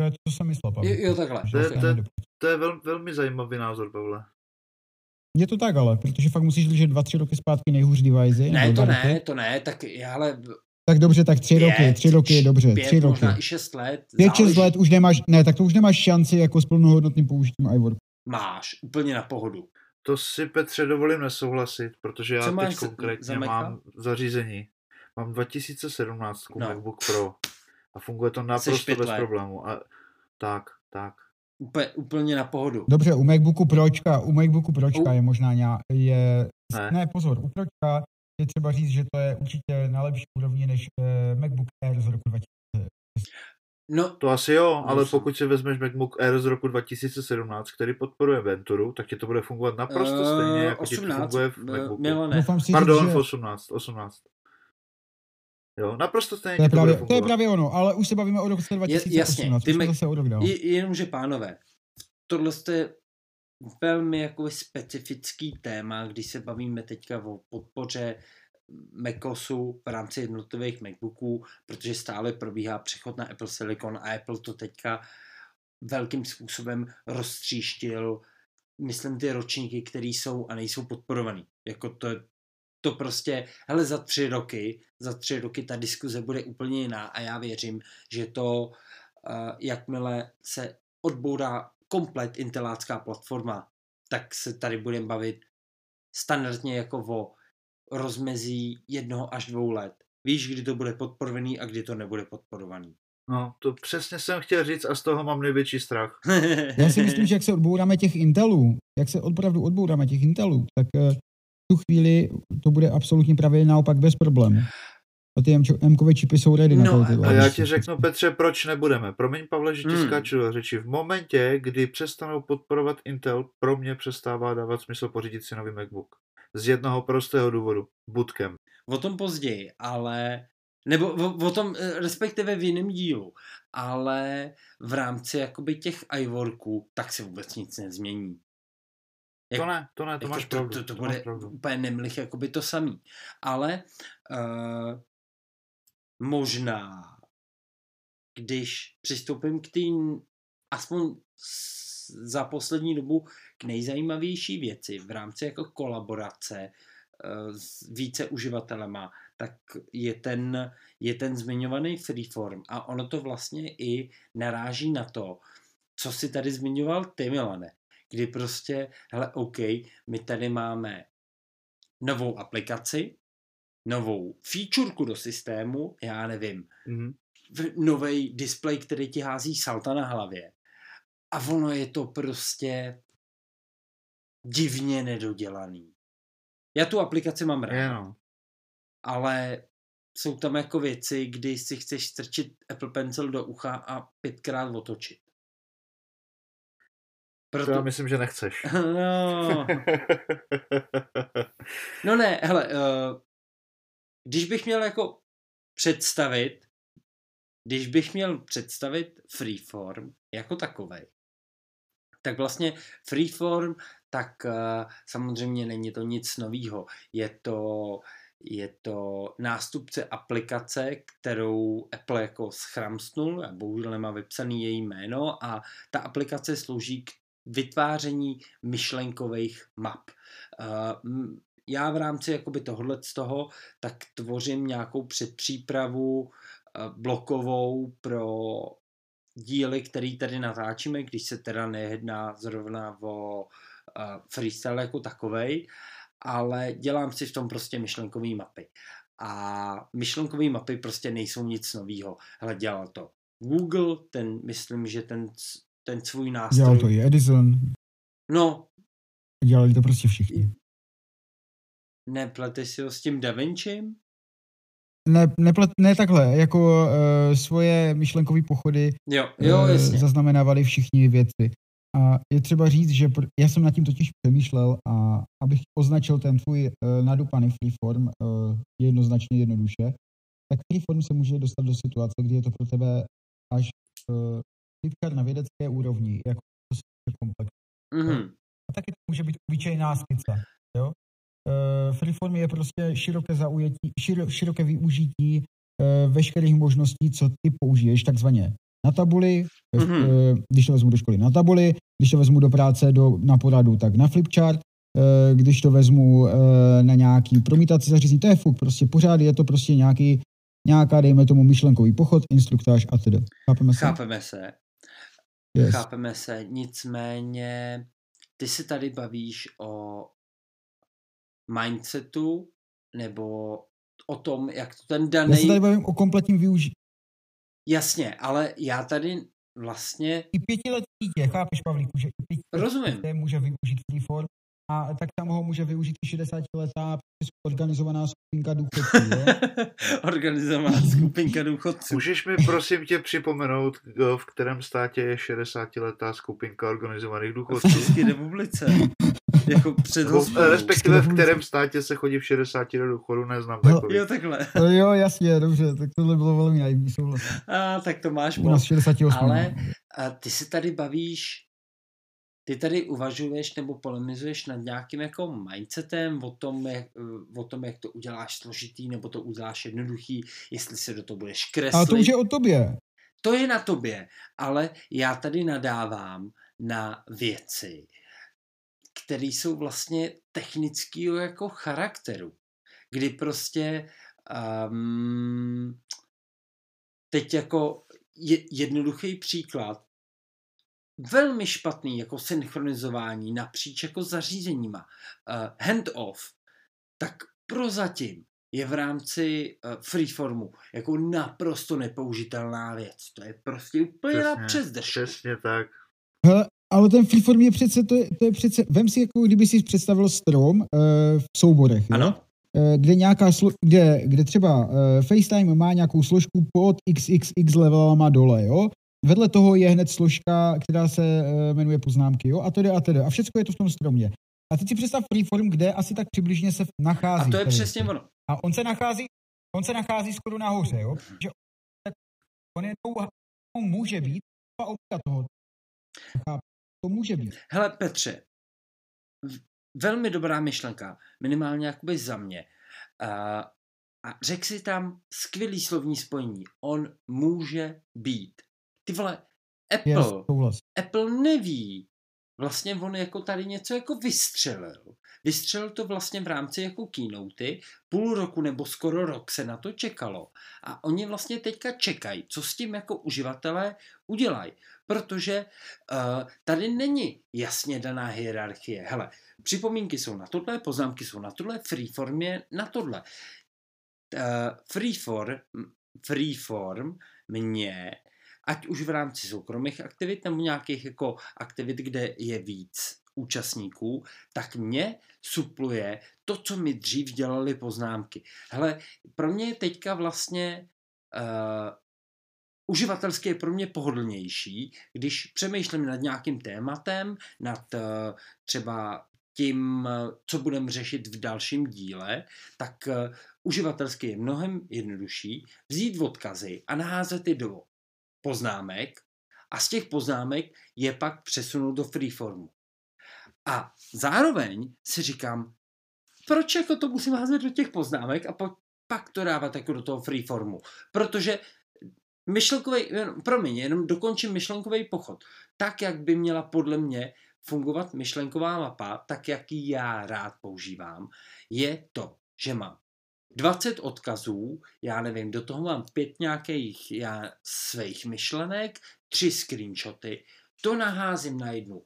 To je to, co jsem myslel, Pavel. Jo, jo takhle. To je- to je- To je vel, velmi zajímavý názor, Pavle. Je to tak ale, protože fakt musíš držet dva, tři roky zpátky nejhůř device. Ne, to ne, roky. to ne, tak já ale Tak dobře, tak tři roky, tři roky je dobře, pět, tři roky. možná i šest let. Pět, šest záleží. let už nemáš, ne, tak to už nemáš šanci jako s plnohodnotným použitím iWorku. Máš, úplně na pohodu. To si Petře dovolím nesouhlasit, protože já Co teď konkrétně za mám zařízení. Mám 2017 No. MacBook Pro a funguje to naprosto bez problému. A tak, tak. úplně, úplně na pohodu. Dobře, u MacBooku Pročka, u MacBooku Pročka U- je možná nějak, je, Ne. ne. pozor, u Pročka je třeba říct, že to je určitě na lepší úrovni než eh, MacBook Air z roku 2000. No, To asi jo, ale Musím. pokud si vezmeš MacBook Air z roku 2017, který podporuje Venturu, tak ti to bude fungovat naprosto Eh, stejně, jako ti to 18, funguje v MacBooku. Si Pardon, říct, v že 18, 18. Jo, naprosto stejně to je, ti to bude právě, to je právě ono, ale už se bavíme o roce 2018, jasně, ty Mac- zase o rok dál. Je, jenomže pánové, tohle je velmi jako specifický téma, když se bavíme teďka o podpoře MacOSu v rámci jednotlivých MacBooků, protože stále probíhá přechod na Apple Silicon a Apple to teďka velkým způsobem roztříštil, myslím ty ročníky, které jsou a nejsou podporovaný. Jako to, to prostě, hele, za tři roky, za tři roky ta diskuze bude úplně jiná a já věřím, že to, uh, jakmile se odbourá komplet intelácká platforma, tak se tady budeme bavit standardně jako o rozmezí jednoho až dvou let. Víš, kdy to bude podporovaný a kdy to nebude podporovaný. No, to přesně jsem chtěl říct a z toho mám největší strach. [LAUGHS] Já si myslím, že jak se odbouráme těch Intelů, jak se opravdu odbouráme těch Intelů, tak eh, v tu chvíli to bude absolutně právě naopak bez problému. A ty M-kové čipy jsou ready No, na to. A já ti řeknu, Petře, proč nebudeme. Promiň, Pavle, že ti Hmm. skáču do řeči. V momentě, kdy přestanou podporovat Intel, pro mě přestává dávat smysl pořídit si nový MacBook. Z jednoho prostého důvodu. Bootcamp. O tom později, ale nebo o, o tom eh, respektive v jiném dílu, ale v rámci jakoby těch iWorků tak se vůbec nic nezmění. Jak- To ne, to ne, to jako máš to, pravdu. to, to, to bude pravdu. úplně nemlich jakoby to samý. Ale uh, možná, když přistoupím k tým, aspoň za poslední dobu k nejzajímavější věci v rámci jako kolaborace uh, s více uživatelema, tak je ten, je ten zmiňovaný freeform a ono to vlastně i naráží na to, co si tady zmiňoval ty, Milane, kdy prostě, hele, OK, my tady máme novou aplikaci, novou featureku do systému, já nevím, Mhm. nový display, který ti hází salta na hlavě. A ono je to prostě divně nedodělaný. Já tu aplikaci mám rád, Je, no. ale jsou tam jako věci, kdy si chceš strčit Apple Pencil do ucha a pětkrát otočit. To já Proto... myslím, že nechceš. [LAUGHS] No, no ne, hele, uh, když bych měl jako představit, když bych měl představit Freeform jako takovej, tak vlastně Freeform, tak uh, samozřejmě není to nic novýho. Je to, je to nástupce aplikace, kterou Apple jako schramstnul, a bohužel nemá vypsaný její jméno, a ta aplikace slouží k vytváření myšlenkových map. M- já v rámci jakoby tohohle z toho, tak tvořím nějakou předpřípravu uh, blokovou pro díly, který tady natáčíme, když se teda nejedná zrovna o uh, freestyle jako takovej, ale dělám si v tom prostě myšlenkové mapy. A myšlenkové mapy prostě nejsou nic novýho. Hele, dělal to Google, ten, myslím, že ten, ten svůj nástroj... Dělal to i Edison, No, dělali to prostě všichni. neplete si ho s tím Da? Ne, neplet, ne takhle, jako uh, svoje myšlenkové pochody Jo, jo, eh, jasně. zaznamenávali všichni věci. A je třeba říct, že pr- já jsem nad tím totiž přemýšlel a abych označil ten tvůj uh, nadupaný freeform uh, jednoznačně jednoduše, tak freeform se může dostat do situace, kdy je to pro tebe až uh, na vědecké úrovni, jako to komplex. Mhm. A taky to může být obyčejná skica. Jo? Uh, freeform je prostě široké zaujetí, širo, široké využití uh, veškerých možností, co ty použiješ takzvaně na tabuli, Mhm. mm-hmm. když to vezmu do školy na tabuli, když to vezmu do práce do, na poradu, tak na flipchart, když to vezmu na nějaký promítací zařízení, to je fuk, prostě pořád je to prostě nějaký, nějaká, dejme tomu, myšlenkový pochod, instruktáž a tedy. Chápeme se? Chápeme se. Yes. Chápeme se, nicméně ty se tady bavíš o mindsetu nebo o tom, jak to ten Já daný... se tady bavím o kompletním využití. Jasně, ale já tady vlastně... I pětiletý sítě, chápeš, Pavlíku, že i Rozumím. sítě může využít freeform a tak tam ho může využít i 60 letá organizovaná skupinka důchodců? [LAUGHS] Organizovaná skupinka důchodců. Můžeš mi prosím tě připomenout, v kterém státě je 60-letá skupinka organizovaných V důchodců? České republice. Jako před respektive v kterém státě se chodí v 60 do důchodu, neznám No. takový. Jo, takhle. No jo, jasně, dobře, tak tohle bylo velmi naivní souhlas. A, tak to máš U nás moc. 68. Ale a ty se tady bavíš, ty tady uvažuješ nebo polemizuješ nad nějakým jako mindsetem o tom, jak, o tom, jak to uděláš složitý nebo to uděláš jednoduchý, jestli se do toho budeš kreslit. Ale to už je o tobě. To je na tobě, ale já tady nadávám na věci, které jsou vlastně technického jako charakteru, kdy prostě um, teď jako je, jednoduchý příklad, velmi špatný jako synchronizování napříč jako zařízeníma, uh, hand-off, tak prozatím je v rámci uh, freeformu jako naprosto nepoužitelná věc. To je prostě úplně na Přesně, přes držku. Přesně tak. Hele, ale ten freeform je přece, to je, to je přece, vem si jako kdyby si představil strom uh, v souborech, jo? Ano, Eh, kde nějaká, slo, kde, kde třeba uh, FaceTime má nějakou složku pod XXX levelama dole, jo? Vedle toho je hned složka, která se uh, jmenuje poznámky, jo? A to jde a to jde. A všechno je to v tom stromě. A teď si představ freeform, kde asi tak přibližně se nachází. a to je tady. přesně ono. A on se nachází, on se nachází skoro nahoře, jo? Že tak on je on může být a obka toho. To může být. Hele Petře, velmi dobrá myšlenka, minimálně jakoby za mě. A, a řek si tam skvělý slovní spojení. On může být. Ty vole, Apple. Apple neví. Vlastně on jako tady něco jako vystřelil. Vystřelil to vlastně v rámci jako keynoty, půl roku nebo skoro rok se na to čekalo. A oni vlastně teďka čekají, co s tím jako uživatelé udělají. Protože uh, tady není jasně daná hierarchie. Hele, připomínky jsou na tohle, poznámky jsou na tohle, freeform je na tohle. Uh, freeform, freeform mě ať už v rámci soukromých aktivit nebo nějakých jako aktivit, kde je víc účastníků, tak mě supluje to, co mi dřív dělali poznámky. Hele, pro mě je teďka vlastně uh, uživatelsky je pro mě pohodlnější, když přemýšlím nad nějakým tématem, nad uh, třeba tím, co budeme řešit v dalším díle, tak uh, uživatelsky je mnohem jednodušší vzít odkazy a naházet je do poznámek a z těch poznámek je pak přesunout do freeformu. A zároveň si říkám, proč jako to musím házet do těch poznámek a po, pak to dávat jako do toho freeformu. Protože myšlenkový, promiň, jenom dokončím myšlenkový pochod. Tak, jak by měla podle mě fungovat myšlenková mapa, tak jak ji já rád používám, je to, že mám 20 odkazů, já nevím, do toho mám pět nějakých já, svých myšlenek, tři screenshoty, to naházím na jednu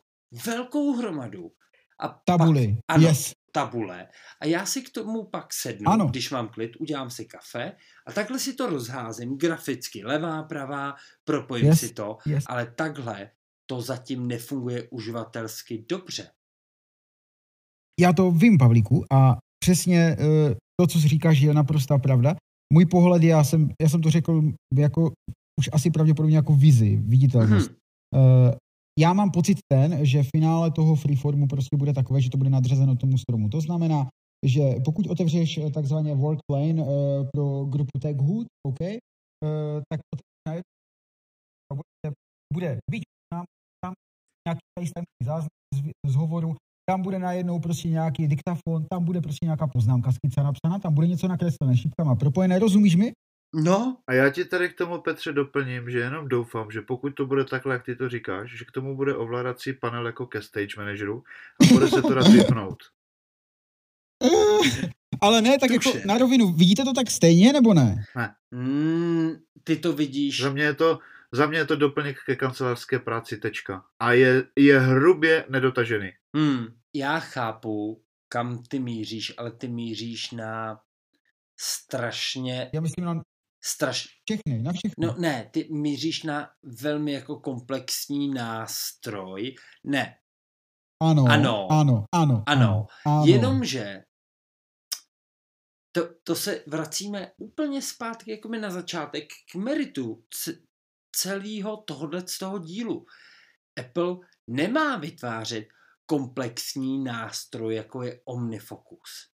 velkou hromadu a Tabuli, pak, ano, yes. tabule a já si k tomu pak sednu, Ano. když mám klid, udělám si kafe a takhle si to rozházím graficky, levá, pravá, propojím Yes, si to, yes. ale takhle to zatím nefunguje uživatelsky dobře. Já to vím, Pavlíku, a přesně eh, to, co říkáš, je naprostá pravda. Můj pohled, já jsem, já jsem to řekl jako už asi pravděpodobně jako vizi, viditelnost. Mhm. Eh, já mám pocit ten, že finále toho freeformu prostě bude takové, že to bude nadřazeno tomu stromu. To znamená, že pokud otevřeš eh, takzvaně workplane eh, pro grupu TechHood, OK, eh, tak bude, bude byť tam, tam nějaký FaceTime záznam z, z hovoru, tam bude najednou prostě nějaký diktafon, tam bude prostě nějaká poznámka skica napsaná, tam bude něco nakreslené šipkama propojené, rozumíš mi? No, A já ti tady k tomu, Petře, doplním, že jenom doufám, že pokud to bude takhle, jak ty to říkáš, že k tomu bude ovládací panel jako ke stage manageru a bude se to dát vypnout. [LAUGHS] Ale ne, tak Tuše. jako na rovinu, vidíte to tak stejně nebo ne? mm, ty to vidíš. Za mě je to, za mě je to doplněk ke kancelářské práci, tečka. A je, je hrubě nedotažený. Hmm, já chápu, kam ty míříš, ale ty míříš na strašně, Já myslím na strašně... Všechny, na všechny. No ne, ty míříš na velmi jako komplexní nástroj. Ne, Ano, Ano. ano, ano, Ano. ano. jenomže to, to se vracíme úplně zpátky jako na začátek k meritu c- celého tohohle z toho dílu. Apple nemá vytvářet komplexní nástroj, jako je OmniFocus.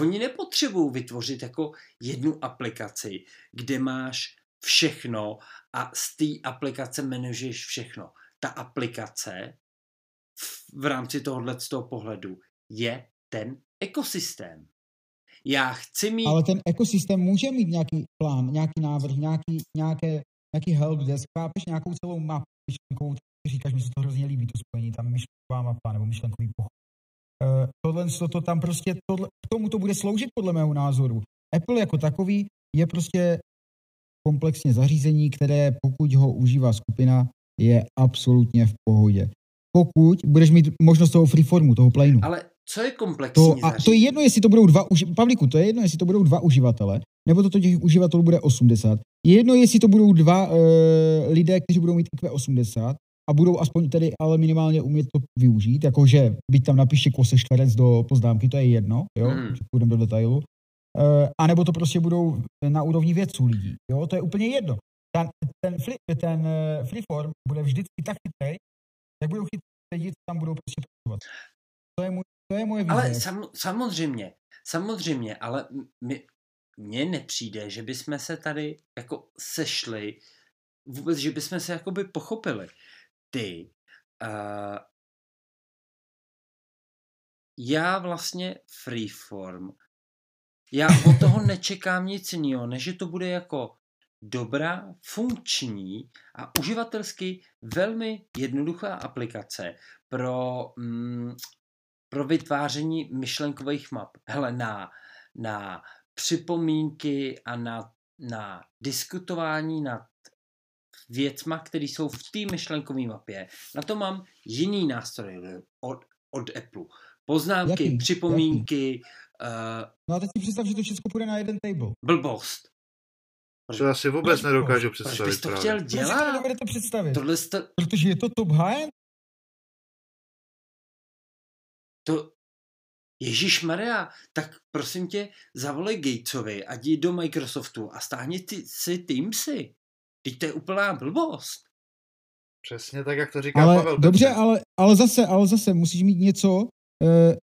Oni nepotřebují vytvořit jako jednu aplikaci, kde máš všechno a z té aplikace manažuješ všechno. Ta aplikace v, v rámci tohohle z toho pohledu je ten ekosystém. Já chci mít... Ale ten ekosystém může mít nějaký plán, nějaký návrh, nějaký, nějaké, nějaký helpdesk, chápeš nějakou celou mapu říkáš, mi se to hrozně líbí, to spojení, tam myšlenková mapa nebo myšlenkový pochod. Uh, tohle, to, to tam prostě, tohle, k tomu to bude sloužit podle mého názoru. Apple jako takový je prostě komplexně zařízení, které pokud ho užívá skupina, je absolutně v pohodě. Pokud budeš mít možnost toho freeformu, toho plainu. Ale co je komplexní To, a to je jedno, jestli to budou dva, uži- Pavlíku, to je jedno, jestli to budou dva uživatele, nebo to těch uživatelů bude 80. Je jedno, jestli to budou dva uh, lidé, kteří budou mít IQ 80 a budou aspoň tedy ale minimálně umět to využít, jakože byť tam napíše kose čtverec do poznámky, to je jedno, jo, Hmm. půjdeme do detailu. Uh, a nebo to prostě budou na úrovni vědců lidí, jo, to je úplně jedno. Ten, ten, free, ten uh, freeform bude vždycky tak chytrý, jak budou chytrý lidi, tam budou prostě pracovat. To je, můj, to je moje vize. Ale sam, samozřejmě, samozřejmě, ale m- mi, mně nepřijde, že bychom se tady jako sešli, vůbec, že bychom se jakoby pochopili. Ty, uh, já vlastně freeform, já od toho nečekám nic jiného, než že to bude jako dobrá, funkční a uživatelsky velmi jednoduchá aplikace pro, mm, pro vytváření myšlenkových map. Hele, na, na připomínky a na, na diskutování nad věcma, které jsou v té myšlenkové mapě. Na to mám jiný nástroj od, od Apple. Poznámky, Jaký? připomínky, uh, No a teď si představ, že to všechno půjde na jeden table. blbost. To já si vůbec Proč- nedokážu Proč představit bys to právě. chtěl Proč si to dělat? představit? Tohle jste, Protože je to top high to, Ježíš Maria, tak prosím tě, zavolej Gatesovi a jdi do Microsoftu a stáhni ty, si Teamsy. Teď to je úplná blbost. Přesně tak, jak to říká ale Pavel. dobře, ale, ale zase, ale zase musíš mít něco, uh,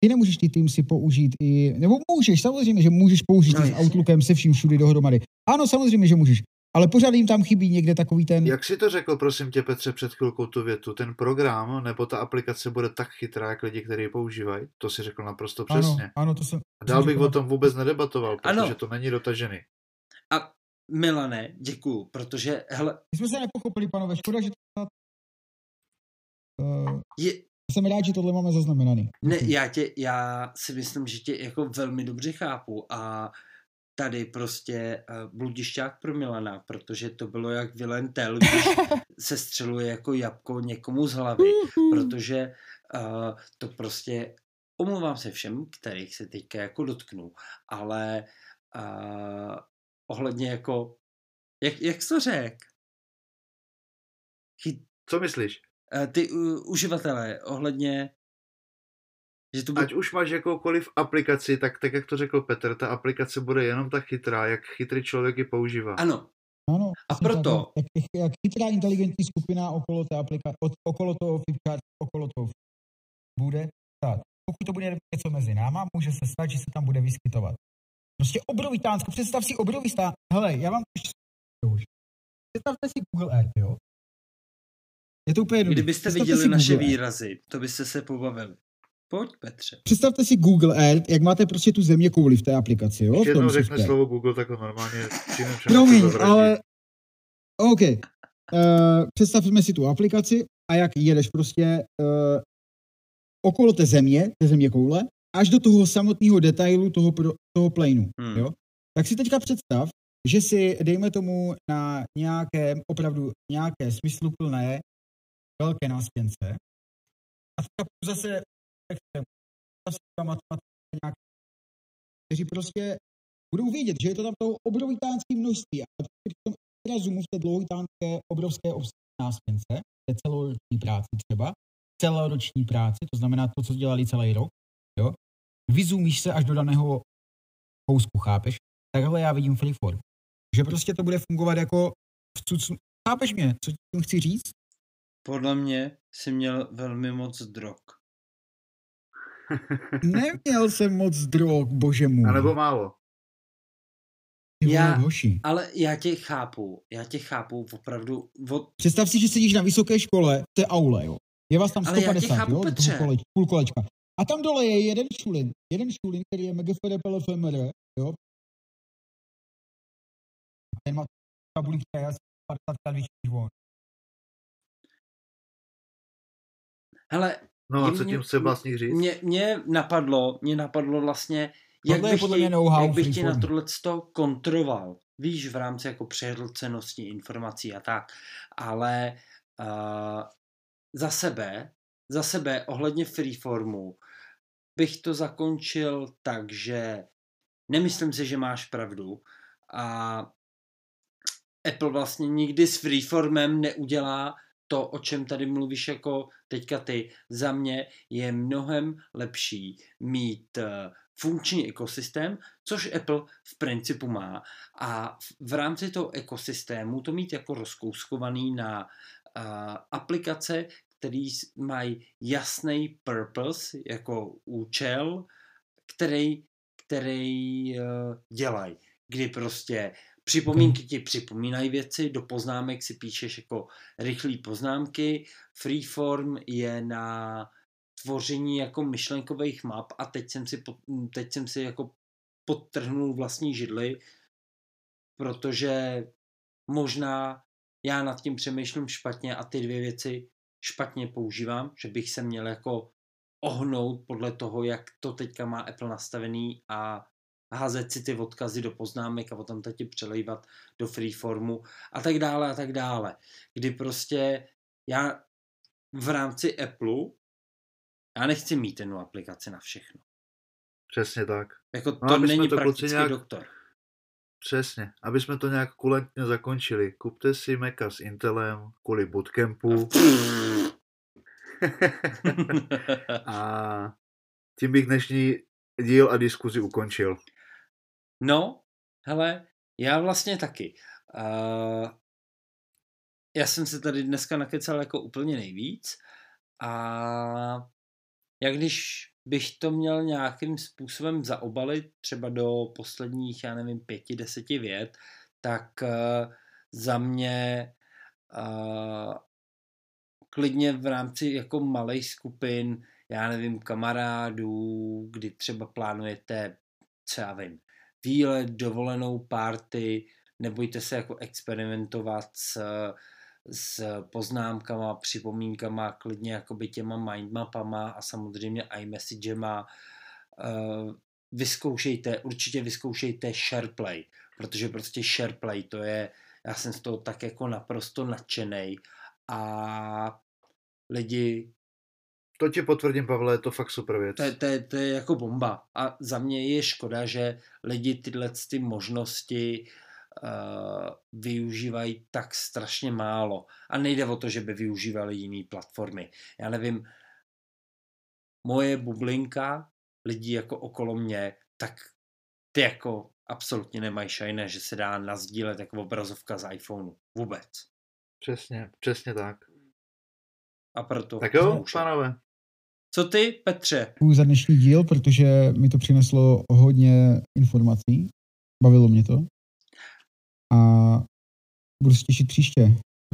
ty nemůžeš ty tým si použít i, nebo můžeš, samozřejmě, že můžeš použít No, s. Outlookem se vším všudy dohromady. Ano, samozřejmě, že můžeš, ale pořád jim tam chybí někde takový ten, Jak si to řekl, prosím tě, Petře, před chvilkou tu větu? Ten program nebo ta aplikace bude tak chytrá, jak lidi, kteří ji používají? To si řekl naprosto ano, přesně. ano, to jsem, A dál bych o tom vůbec nedebatoval, protože Ano. to není dotažený. A Milane, děkuju, protože, hele, my jsme se nepochopili, panové, škoda, že to uh, je, jsem rád, že tohle máme zaznamenaný. ne, já tě, já si myslím, že tě jako velmi dobře chápu a tady prostě uh, bludišťák pro Milana, protože to bylo jak Vilen Tell, když [LAUGHS] se střeluje jako jabko někomu z hlavy, protože uh, to prostě, omlouvám se všem, kterých se teďka jako dotknu, ale uh, ohledně jako, jak, jak jsi to řek? Chy, Co myslíš? uh, ty uh, uživatelé ohledně, že to bude, Ať už máš jakoukoliv aplikaci, tak, tak jak to řekl Petr, ta aplikace bude jenom tak chytrá, jak chytrý člověk ji používá. ano, Ano, A přesně tak, proto- Jak, jak, chytrá inteligentní skupina okolo té aplikace, okolo toho Flipkart, okolo toho bude stát. Pokud to bude něco mezi náma, může se stát, že se tam bude vyskytovat. Prostě obrovitánsko, představ si obrovitán. Hele, já vám ještě už. Představte si Google Earth, jo? Je to úplně jednoduché. kdybyste Představte viděli naše Google Earth. výrazy, to byste se pobavili. Pojď, Petře. Představte si Google Earth, jak máte prostě tu země kouli v té aplikaci, jo? Když jednou řekne slovo Google, tak ho normálně Promiň, ale... OK. Uh, představme si tu aplikaci a jak jedeš prostě uh, okolo té země, té země koule, až do toho samotného detailu toho, pro, toho planu. Hmm. Jo? Tak si teďka představ, že si, dejme tomu, na nějaké, opravdu nějaké smysluplné velké nástěnce a teďka zase matematiky nějaké, kteří prostě budou vědět, že je to tam toho obrovitánské množství a při tom obrazu v té dlouhitánské obrovské nástěnce, té celoroční práci třeba, celoroční práci, to znamená to, co dělali celý rok, jo, vyzumíš se až do daného kousku, chápeš? Takhle já vidím freeform. Že prostě to bude fungovat jako v cucu. Chápeš mě, co tím chci říct? Podle mě jsi měl velmi moc drog. [LAUGHS] Neměl jsem moc drog, bože můj. A nebo málo. Ty Já- hoši. Ale já tě chápu, já tě chápu opravdu od... Představ si, že sedíš na vysoké škole v té aule, jo. Je vás tam Ale já tě 150, chápu, jo, Petře. koleč, půl kolečka. A tam dole je jeden šulin, jeden šulin, který je MGFD PLFMR, jo. A ten má tabulí, která je asi 50 krát vyšší než on. Hele, No a co tím chce vlastně říct? mě, mě napadlo, mě napadlo vlastně, jak Tohle bych, podle know-how jak bych ti na tohle kontroval. Víš, v rámci jako přehlcenosti informací a tak. Ale uh, za sebe, za sebe ohledně freeformu bych to zakončil tak, že nemyslím si, že máš pravdu a Apple vlastně nikdy s freeformem neudělá to, o čem tady mluvíš jako teďka ty. Za mě je mnohem lepší mít eh, funkční ekosystém, což Apple v principu má. A v- rámci toho ekosystému to mít jako rozkouskovaný na uh, aplikace, které mají jasný purpose, jako účel, který, který uh, dělají. Kdy prostě připomínky ti připomínají věci, do poznámek si píšeš jako rychlé poznámky, freeform je na tvoření jako myšlenkových map a teď jsem si, teď jsem si jako podtrhnul vlastní židly, protože možná já nad tím přemýšlím špatně a ty dvě věci špatně používám, že bych se měl jako ohnout podle toho, jak to teďka má Apple nastavený a házet si ty odkazy do poznámek a potom ti přelejvat do freeformu a tak dále a tak dále. Kdy prostě já v rámci Apple já nechci mít jednu aplikaci na všechno. Přesně tak. Jako No, to jsme není praktický nějak- doktor. Přesně. Aby jsme to nějak kulantně zakončili. Kupte si Maca s Intelem kvůli bootcampu. [LAUGHS] [LAUGHS] a tím bych dnešní díl a diskuzi ukončil. No, hele, já vlastně taky. Uh, já jsem se tady dneska nakecal jako úplně nejvíc a jak když bych to měl nějakým způsobem zaobalit třeba do posledních, já nevím, pěti, deseti vět, tak uh, za mě uh, klidně v rámci jako malých skupin, já nevím, kamarádů, kdy třeba plánujete, co já vím, výlet, dovolenou party, nebojte se jako experimentovat s, s poznámkama, připomínkama, klidně jakoby těma mindmapama a samozřejmě iMessagema. Uh, vyzkoušejte, určitě vyzkoušejte SharePlay, protože prostě SharePlay to je, já jsem z toho tak jako naprosto nadšenej a lidi To ti potvrdím, Pavle, je to fakt super věc. to je, to, to je jako bomba. A za mě je škoda, že lidi tyhle ty možnosti uh, využívají tak strašně málo. A nejde o to, že by využívali jiné platformy. Já nevím, moje bublinka lidí jako okolo mě, tak ty jako absolutně nemají šajné, že se dá nazdílet jako obrazovka z iPhoneu. Vůbec. Přesně, přesně tak. A proto Tak jo, zkoušej. pánové. Co ty, Petře? Děkuji za dnešní díl, protože mi to přineslo hodně informací. Bavilo mě to. A budu se těšit příště.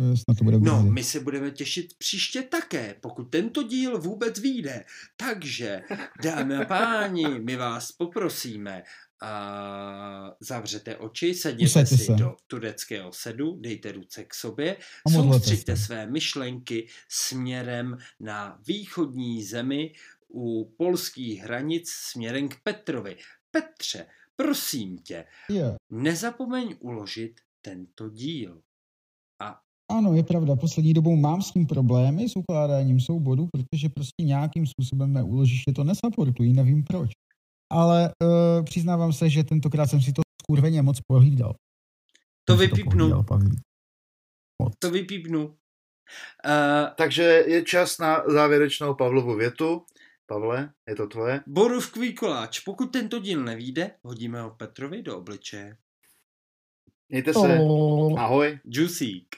Eh, Snad to bude No, my se budeme těšit příště také, pokud tento díl vůbec vyjde. Takže, dámy a páni, my vás poprosíme, a zavřete oči, sedněte Usaďte si se. do tureckého sedu, dejte ruce k sobě, soustřeďte se. své myšlenky směrem na východní zemi u polských hranic směrem k Petrovi. Petře, prosím tě, Je. nezapomeň uložit tento díl. A Ano, je pravda, poslední dobou mám s tím problémy s ukládáním souboru, protože prostě nějakým způsobem mé úložiště to nesupportují, nevím proč. Ale uh, přiznávám se, že tentokrát jsem si to skurveně moc pohlídal. To vypípnu, pohlídal, Pavlík. Moc. to vypípnu. Uh, Takže je čas na závěrečnou Pavlovu větu. Pavle, je to tvoje? Borůvkový koláč. Pokud tento díl nevíde, hodíme ho Petrovi do obličeje. Mějte se. Ahoj. Juicík.